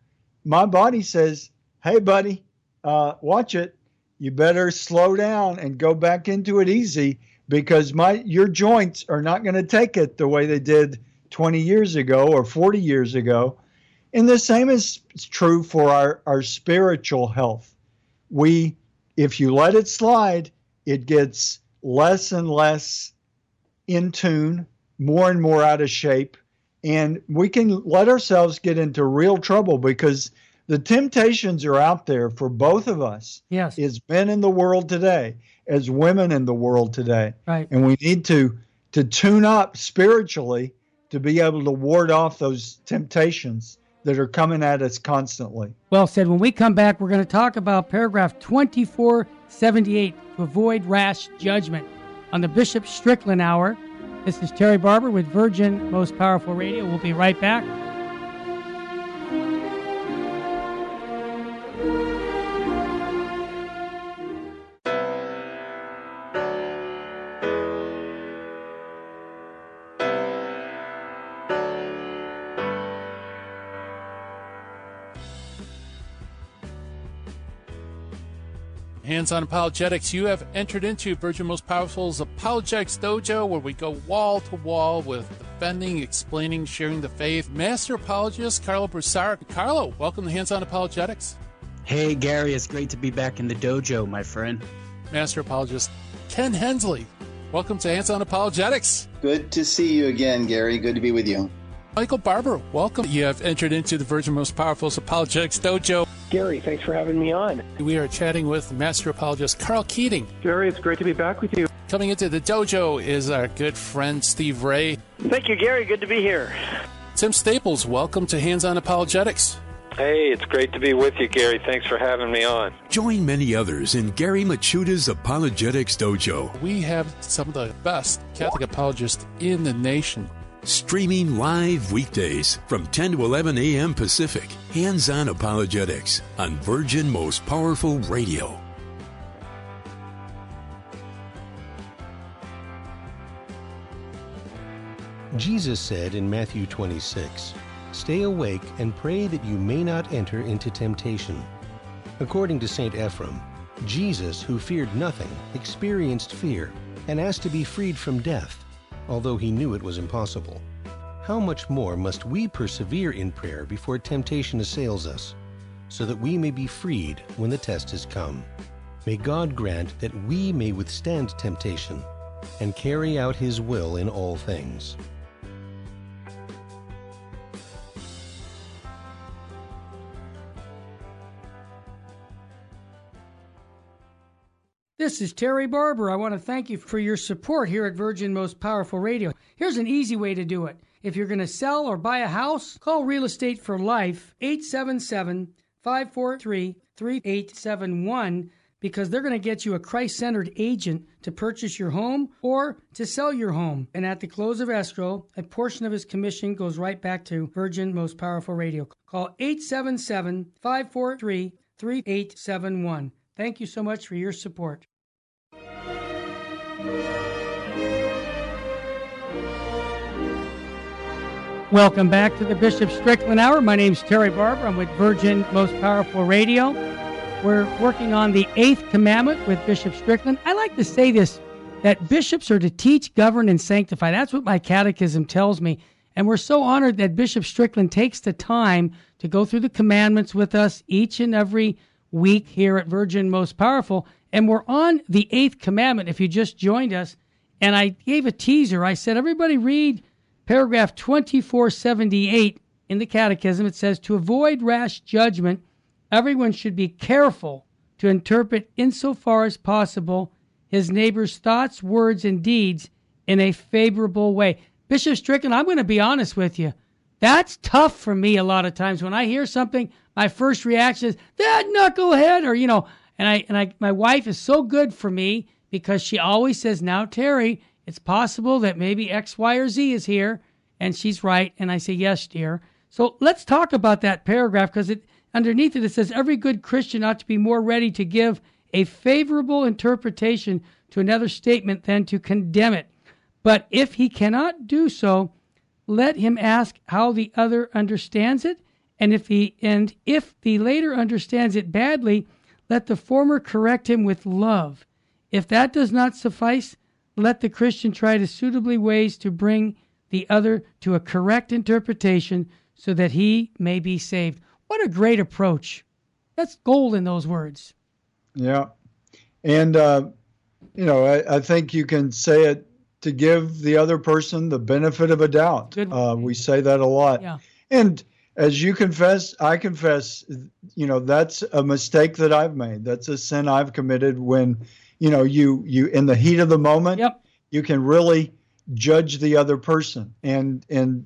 [SPEAKER 2] my body says, "Hey, buddy, uh, watch it. You better slow down and go back into it easy because my your joints are not going to take it the way they did 20 years ago or 40 years ago." And the same is true for our, our spiritual health. We, if you let it slide, it gets less and less in tune, more and more out of shape. And we can let ourselves get into real trouble because the temptations are out there for both of us
[SPEAKER 1] Yes.
[SPEAKER 2] as men in the world today, as women in the world today.
[SPEAKER 1] Right.
[SPEAKER 2] And we need to to tune up spiritually to be able to ward off those temptations that are coming at us constantly.
[SPEAKER 1] Well said. When we come back, we're going to talk about paragraph 2478 to avoid rash judgment on the Bishop Strickland Hour. This is Terry Barber with Virgin Most Powerful Radio. We'll be right back.
[SPEAKER 8] Hands on Apologetics, you have entered into Virgin Most Powerful's Apologetics Dojo, where we go wall to wall with defending, explaining, sharing the faith. Master Apologist Karlo Broussard. Karlo, welcome to Hands on Apologetics.
[SPEAKER 9] Hey, Gary, it's great to be back in the dojo, my friend.
[SPEAKER 8] Master Apologist Ken Hensley. Welcome to Hands on Apologetics.
[SPEAKER 10] Good to see you again, Gary. Good to be with you.
[SPEAKER 8] Michael Barber, welcome. You have entered into the Virgin Most Powerful's Apologetics Dojo.
[SPEAKER 11] Gary, thanks for having me on.
[SPEAKER 8] We are chatting with Master Apologist Karl Keating.
[SPEAKER 11] Gary, it's great to be back with you.
[SPEAKER 8] Coming into the dojo is our good friend Steve Ray.
[SPEAKER 11] Thank you, Gary. Good to be here.
[SPEAKER 8] Tim Staples, welcome to Hands on Apologetics.
[SPEAKER 12] Hey, it's great to be with you, Gary. Thanks for having me on.
[SPEAKER 13] Join many others in Gary Michuta's Apologetics Dojo.
[SPEAKER 8] We have some of the best Catholic apologists in the nation.
[SPEAKER 13] Streaming live weekdays from 10 to 11 a.m. Pacific. Hands on Apologetics on Virgin Most Powerful Radio.
[SPEAKER 5] Jesus said in Matthew 26, Stay awake and pray that you may not enter into temptation. According to St. Ephraim, Jesus, who feared nothing, experienced fear and asked to be freed from death, although he knew it was impossible. How much more must we persevere in prayer before temptation assails us, so that we may be freed when the test has come? May God grant that we may withstand temptation and carry out his will in all things.
[SPEAKER 1] This is Terry Barber. I want to thank you for your support here at Virgin Most Powerful Radio. Here's an easy way to do it. If you're going to sell or buy a house, call Real Estate for Life 877 543 3871 because they're going to get you a Christ centered agent to purchase your home or to sell your home. And at the close of escrow, a portion of his commission goes right back to Virgin Most Powerful Radio. Call 877 543 3871. Thank you so much for your support. Welcome back to the Bishop Strickland Hour. My name is Terry Barber. I'm with Virgin Most Powerful Radio. We're working on the eighth commandment with Bishop Strickland. I like to say this that bishops are to teach, govern, and sanctify. That's what my catechism tells me. And we're so honored that Bishop Strickland takes the time to go through the commandments with us each and every week here at Virgin Most Powerful. And we're on the eighth commandment if you just joined us. And I gave a teaser. I said, everybody read paragraph 2478 in the Catechism. It says, To avoid rash judgment, everyone should be careful to interpret insofar as possible his neighbor's thoughts, words, and deeds in a favorable way. Bishop Strickland, I'm going to be honest with you. That's tough for me a lot of times. When I hear something, my first reaction is, that knucklehead, or, you know, and I, and I, my wife is so good for me because she always says, now, Terry, it's possible that maybe X, Y, or Z is here. And she's right. And I say, yes, dear. So let's talk about that paragraph because it underneath it, it says every good Christian ought to be more ready to give a favorable interpretation to another statement than to condemn it. But if he cannot do so, let him ask how the other understands it, and if he and if the later understands it badly, let the former correct him with love. If that does not suffice, let the Christian try to suitably ways to bring the other to a correct interpretation so that he may be saved. What a great approach. That's gold in those words.
[SPEAKER 2] Yeah. And, uh, you know, I, I, think you can say it to give the other person the benefit of a doubt. Uh, we say that a lot.
[SPEAKER 1] Yeah.
[SPEAKER 2] And as you confess, I confess, you know, that's a mistake that I've made. That's a sin I've committed when you know you you in the heat of the moment
[SPEAKER 1] yep.
[SPEAKER 2] you can really judge the other person and and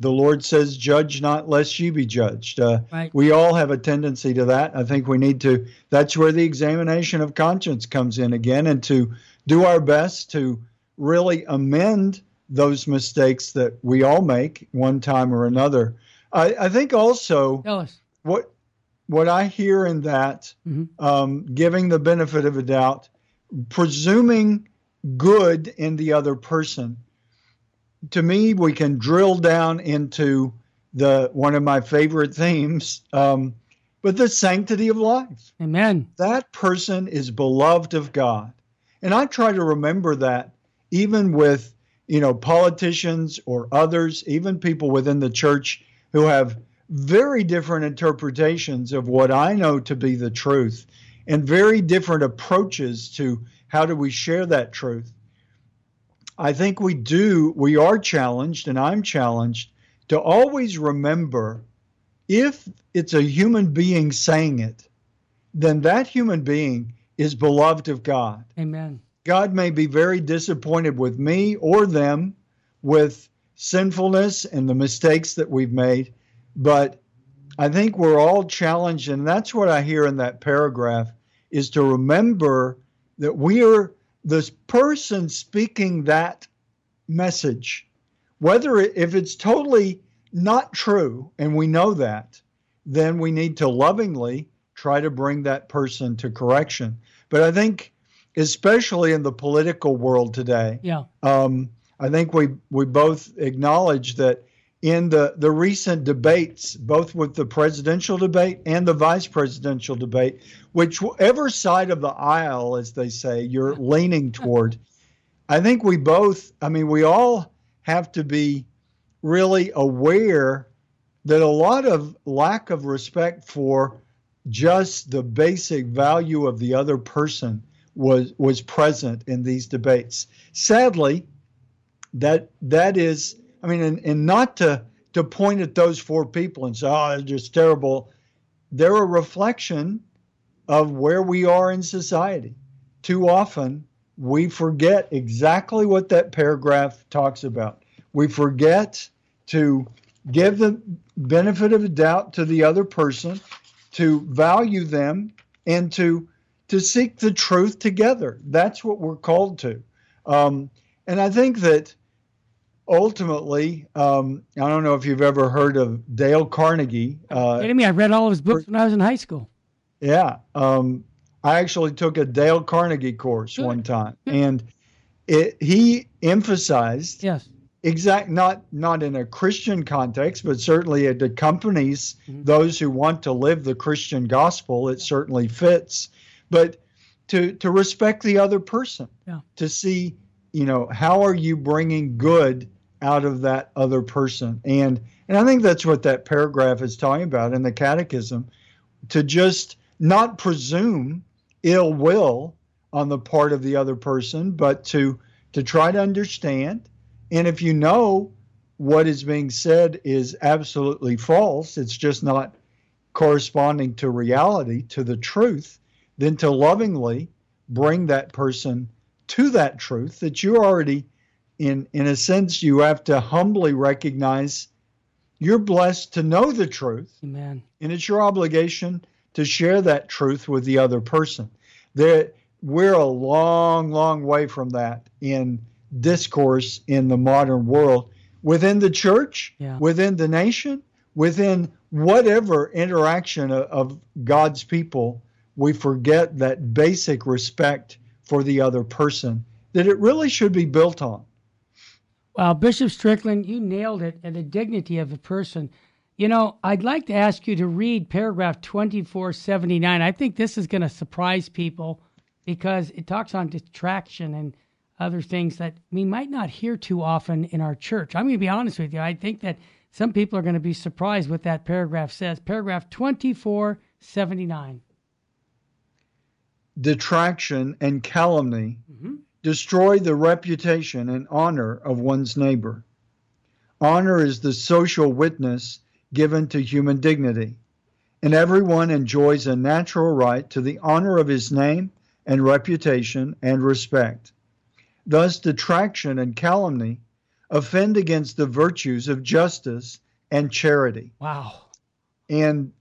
[SPEAKER 2] the lord says judge not lest you be judged uh,
[SPEAKER 1] right.
[SPEAKER 2] we all have a tendency to that i think we need to that's where the examination of conscience comes in again and to do our best to really amend those mistakes that we all make one time or another i, I think also what what i hear in that
[SPEAKER 1] mm-hmm.
[SPEAKER 2] um, giving the benefit of a doubt presuming good in the other person. To me, we can drill down into the one of my favorite themes, um, but the sanctity of life.
[SPEAKER 1] Amen.
[SPEAKER 2] That person is beloved of God, and I try to remember that even with you know politicians or others, even people within the church who have very different interpretations of what I know to be the truth and very different approaches to how do we share that truth. I think we do, we are challenged, and I'm challenged to always remember if it's a human being saying it, then that human being is beloved of God.
[SPEAKER 1] Amen.
[SPEAKER 2] God may be very disappointed with me or them with sinfulness and the mistakes that we've made, but I think we're all challenged, and that's what I hear in that paragraph is to remember that we are this person speaking that message, whether it, if it's totally not true, and we know that, then we need to lovingly try to bring that person to correction. But I think, especially in the political world today,
[SPEAKER 1] yeah,
[SPEAKER 2] um, I think we we both acknowledge that in the, the recent debates, both with the presidential debate and the vice presidential debate, whichever side of the aisle, as they say, you're leaning toward, I think we both, I mean, we all have to be really aware that a lot of lack of respect for just the basic value of the other person was was present in these debates. Sadly, that that is I mean, and, and not to to point at those four people and say, "Oh, they're just terrible." They're a reflection of where we are in society. Too often, we forget exactly what that paragraph talks about. we forget to give the benefit of a doubt to the other person, to value them, and to to seek the truth together. That's what we're called to. Um, and I think that ultimately, um, I don't know if you've ever heard of Dale Carnegie.
[SPEAKER 1] Uh, me? I read all of his books when I was in high school.
[SPEAKER 2] Yeah, um, I actually took a Dale Carnegie course Good. one time, and it, he emphasized
[SPEAKER 1] yes
[SPEAKER 2] exact not not in a Christian context, but certainly it accompanies mm-hmm. those who want to live the Christian gospel. It certainly fits, but to to respect the other person,
[SPEAKER 1] yeah.
[SPEAKER 2] to see you know how are you bringing good out of that other person, and and I think that's what that paragraph is talking about in the Catechism, to just not presume ill will on the part of the other person, but to to try to understand. And if you know what is being said is absolutely false, it's just not corresponding to reality, to the truth, then to lovingly bring that person to that truth that you already in in a sense you have to humbly recognize you're blessed to know the truth.
[SPEAKER 1] Amen.
[SPEAKER 2] And it's your obligation to share that truth with the other person. There we're a long, long way from that in discourse in the modern world within the church,
[SPEAKER 1] yeah.
[SPEAKER 2] within the nation, within whatever interaction of, of God's people, we forget that basic respect for the other person that it really should be built on.
[SPEAKER 1] Well, Bishop Strickland, you nailed it and the dignity of the person. You know, I'd like to ask you to read paragraph 2479. I think this is going to surprise people because it talks on detraction and other things that we might not hear too often in our church. I'm going to be honest with you. I think that some people are going to be surprised what that paragraph says. Paragraph 2479.
[SPEAKER 2] Detraction and calumny mm-hmm. Destroy the reputation and honor of one's neighbor. Honor is the social witness given to human dignity, and everyone enjoys a natural right to the honor of his name and reputation and respect. Thus, detraction and calumny offend against the virtues of justice and charity.
[SPEAKER 1] Wow.
[SPEAKER 2] And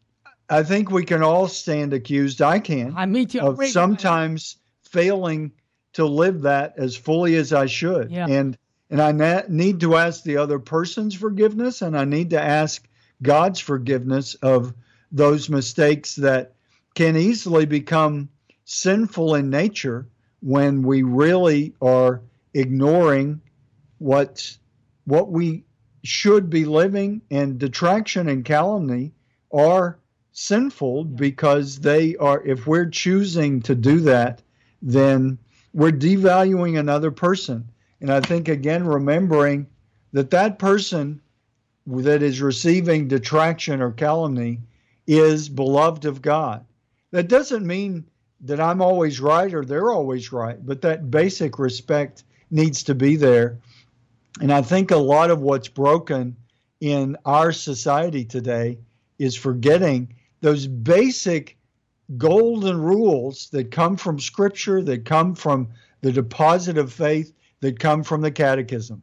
[SPEAKER 2] I think we can all stand accused, I can,
[SPEAKER 1] I mean,
[SPEAKER 2] of sometimes failing to live that as fully as I should.
[SPEAKER 1] Yeah.
[SPEAKER 2] And and I na- need to ask the other person's forgiveness and I need to ask God's forgiveness of those mistakes that can easily become sinful in nature when we really are ignoring what what we should be living and detraction and calumny are sinful because they are if we're choosing to do that then we're devaluing another person and i think again remembering that that person that is receiving detraction or calumny is beloved of god that doesn't mean that I'm always right or they're always right, but that basic respect needs to be there. And I think a lot of what's broken in our society today is forgetting those basic golden rules that come from Scripture, that come from the deposit of faith, that come from the Catechism.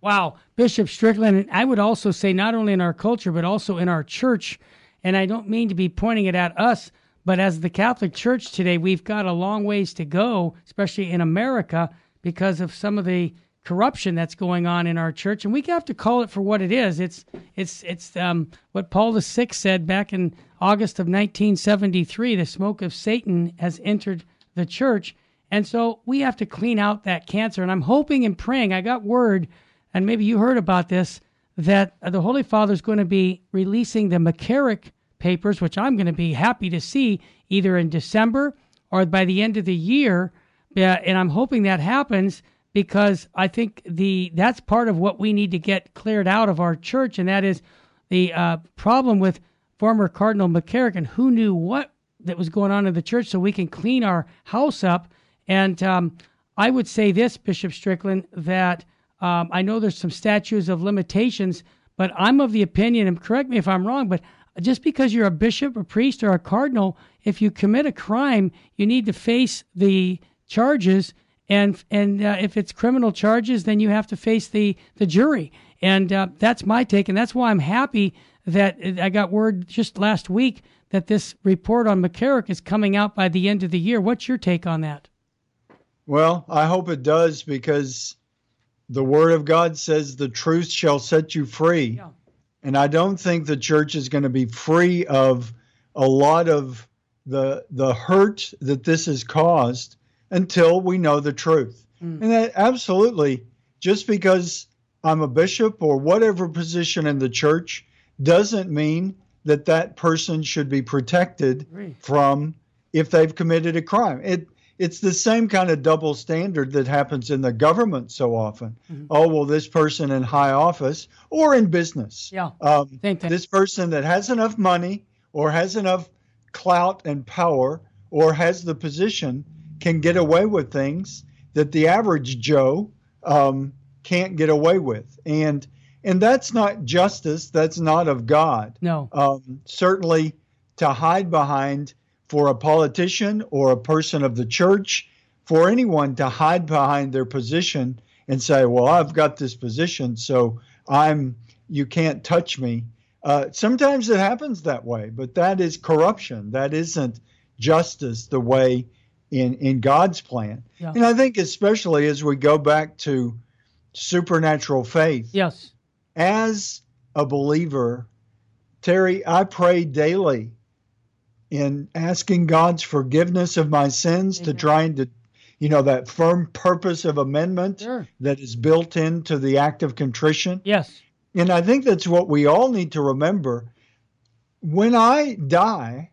[SPEAKER 1] Wow, Bishop Strickland, I would also say not only in our culture, but also in our church, and I don't mean to be pointing it at us, but as the Catholic Church today, we've got a long ways to go, especially in America, because of some of the corruption that's going on in our church, and we have to call it for what it is. It's it's it's um, what Paul VI said back in August of 1973. The smoke of Satan has entered the church, and so we have to clean out that cancer. And I'm hoping and praying. I got word, and maybe you heard about this, that the Holy Father is going to be releasing the McCarrick papers, which I'm going to be happy to see either in December or by the end of the year. And I'm hoping that happens because I think the that's part of what we need to get cleared out of our church, and that is the uh, problem with former Cardinal McCarrick and who knew what that was going on in the church, so we can clean our house up. And um, I would say this, Bishop Strickland, that um, I know there's some statutes of limitations, but I'm of the opinion, and correct me if I'm wrong, but just because you're a bishop, a priest, or a cardinal, if you commit a crime, you need to face the charges and and uh, if it's criminal charges, then you have to face the the jury. And uh, that's my take, and that's why I'm happy that I got word just last week that this report on McCarrick is coming out by the end of the year. What's your take on that?
[SPEAKER 2] Well, I hope it does because the Word of God says the truth shall set you free.
[SPEAKER 1] Yeah.
[SPEAKER 2] And I don't think the church is going to be free of a lot of the the hurt that this has caused until we know the truth.
[SPEAKER 1] Mm.
[SPEAKER 2] And that absolutely just because I'm a bishop or whatever position in the church doesn't mean that that person should be protected from if they've committed a crime. It it's the same kind of double standard that happens in the government so often.
[SPEAKER 1] Mhm.
[SPEAKER 2] Oh well, this person in high office or in business,
[SPEAKER 1] Yeah.
[SPEAKER 2] um, this person that has enough money or has enough clout and power or has the position can get away with things that the average Joe um, can't get away with, and and that's not justice. That's not of God.
[SPEAKER 1] No.
[SPEAKER 2] Um, certainly, to hide behind for a politician or a person of the church, for anyone to hide behind their position and say, "Well, I've got this position, so I'm you can't touch me." Uh, sometimes it happens that way, but that is corruption. That isn't justice the way in in God's plan.
[SPEAKER 1] Yeah.
[SPEAKER 2] And I think especially as we go back to supernatural faith,
[SPEAKER 1] Yes.
[SPEAKER 2] As a believer, Terry, I pray daily in asking God's forgiveness of my sins to trying to, you know, that firm purpose of amendment
[SPEAKER 1] Sure.
[SPEAKER 2] that is built into the act of contrition.
[SPEAKER 1] Yes.
[SPEAKER 2] And I think that's what we all need to remember. When I die,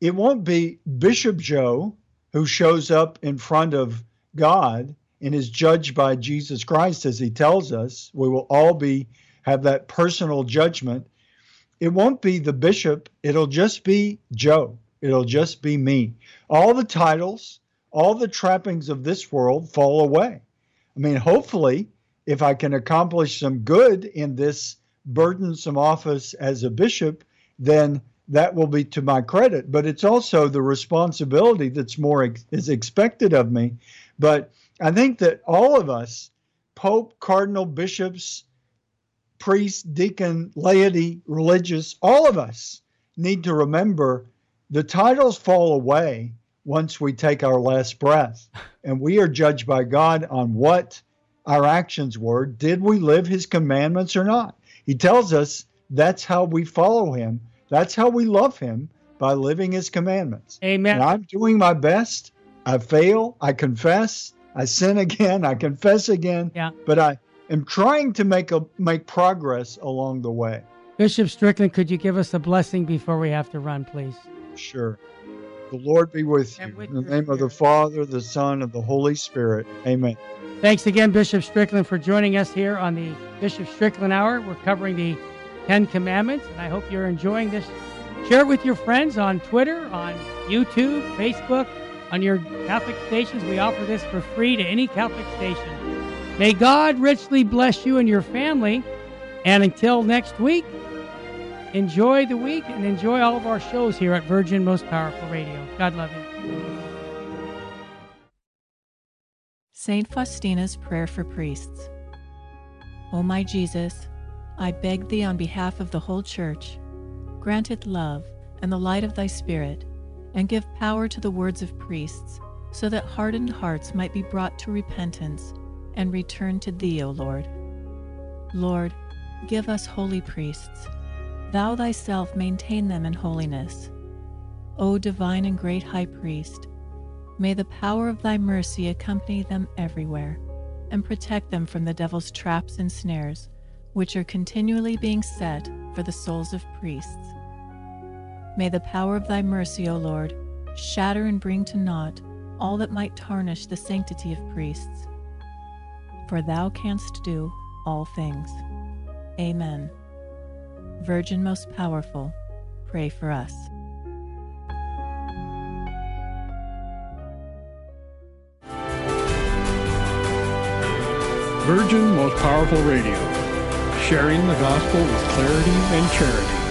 [SPEAKER 2] it won't be Bishop Joe who shows up in front of God and is judged by Jesus Christ as he tells us. We will all be have that personal judgment. It won't be the bishop, it'll just be Joe. It'll just be me. All the titles, all the trappings of this world fall away. I mean, hopefully, if I can accomplish some good in this burdensome office as a bishop, then that will be to my credit. But it's also the responsibility that's more ex- is expected of me. But I think that all of us, Pope, Cardinal, bishops, priest, deacon, laity, religious, all of us need to remember the titles fall away once we take our last breath. And we are judged by God on what our actions were. Did we live his commandments or not? He tells us that's how we follow him. That's how we love him by living his commandments.
[SPEAKER 1] Amen.
[SPEAKER 2] And I'm doing my best. I fail. I confess. I sin again. I confess again.
[SPEAKER 1] Yeah.
[SPEAKER 2] But I am trying to make a make progress along the way.
[SPEAKER 1] Bishop Strickland, could you give us a blessing before we have to run, please?
[SPEAKER 2] Sure. The Lord be with you. In the name of the Father, the Son, and the Holy Spirit. Amen.
[SPEAKER 1] Thanks again, Bishop Strickland, for joining us here on the Bishop Strickland Hour. We're covering the Ten Commandments, and I hope you're enjoying this. Share it with your friends on Twitter, on YouTube, Facebook, on your Catholic stations. We offer this for free to any Catholic station. May God richly bless you and your family. And until next week, enjoy the week and enjoy all of our shows here at Virgin Most Powerful Radio. God love you.
[SPEAKER 14] Saint Faustina's Prayer for Priests. O my Jesus, I beg thee on behalf of the whole Church, grant it love and the light of thy Spirit, and give power to the words of priests, so that hardened hearts might be brought to repentance and return to thee, O Lord. Lord, give us holy priests. Thou thyself maintain them in holiness. O divine and great high priest, May the power of thy mercy accompany them everywhere, and protect them from the devil's traps and snares, which are continually being set for the souls of priests. May the power of thy mercy, O Lord, shatter and bring to naught all that might tarnish the sanctity of priests. For thou canst do all things. Amen. Virgin most powerful, pray for us.
[SPEAKER 15] Virgin Most Powerful Radio, sharing the gospel with clarity and charity.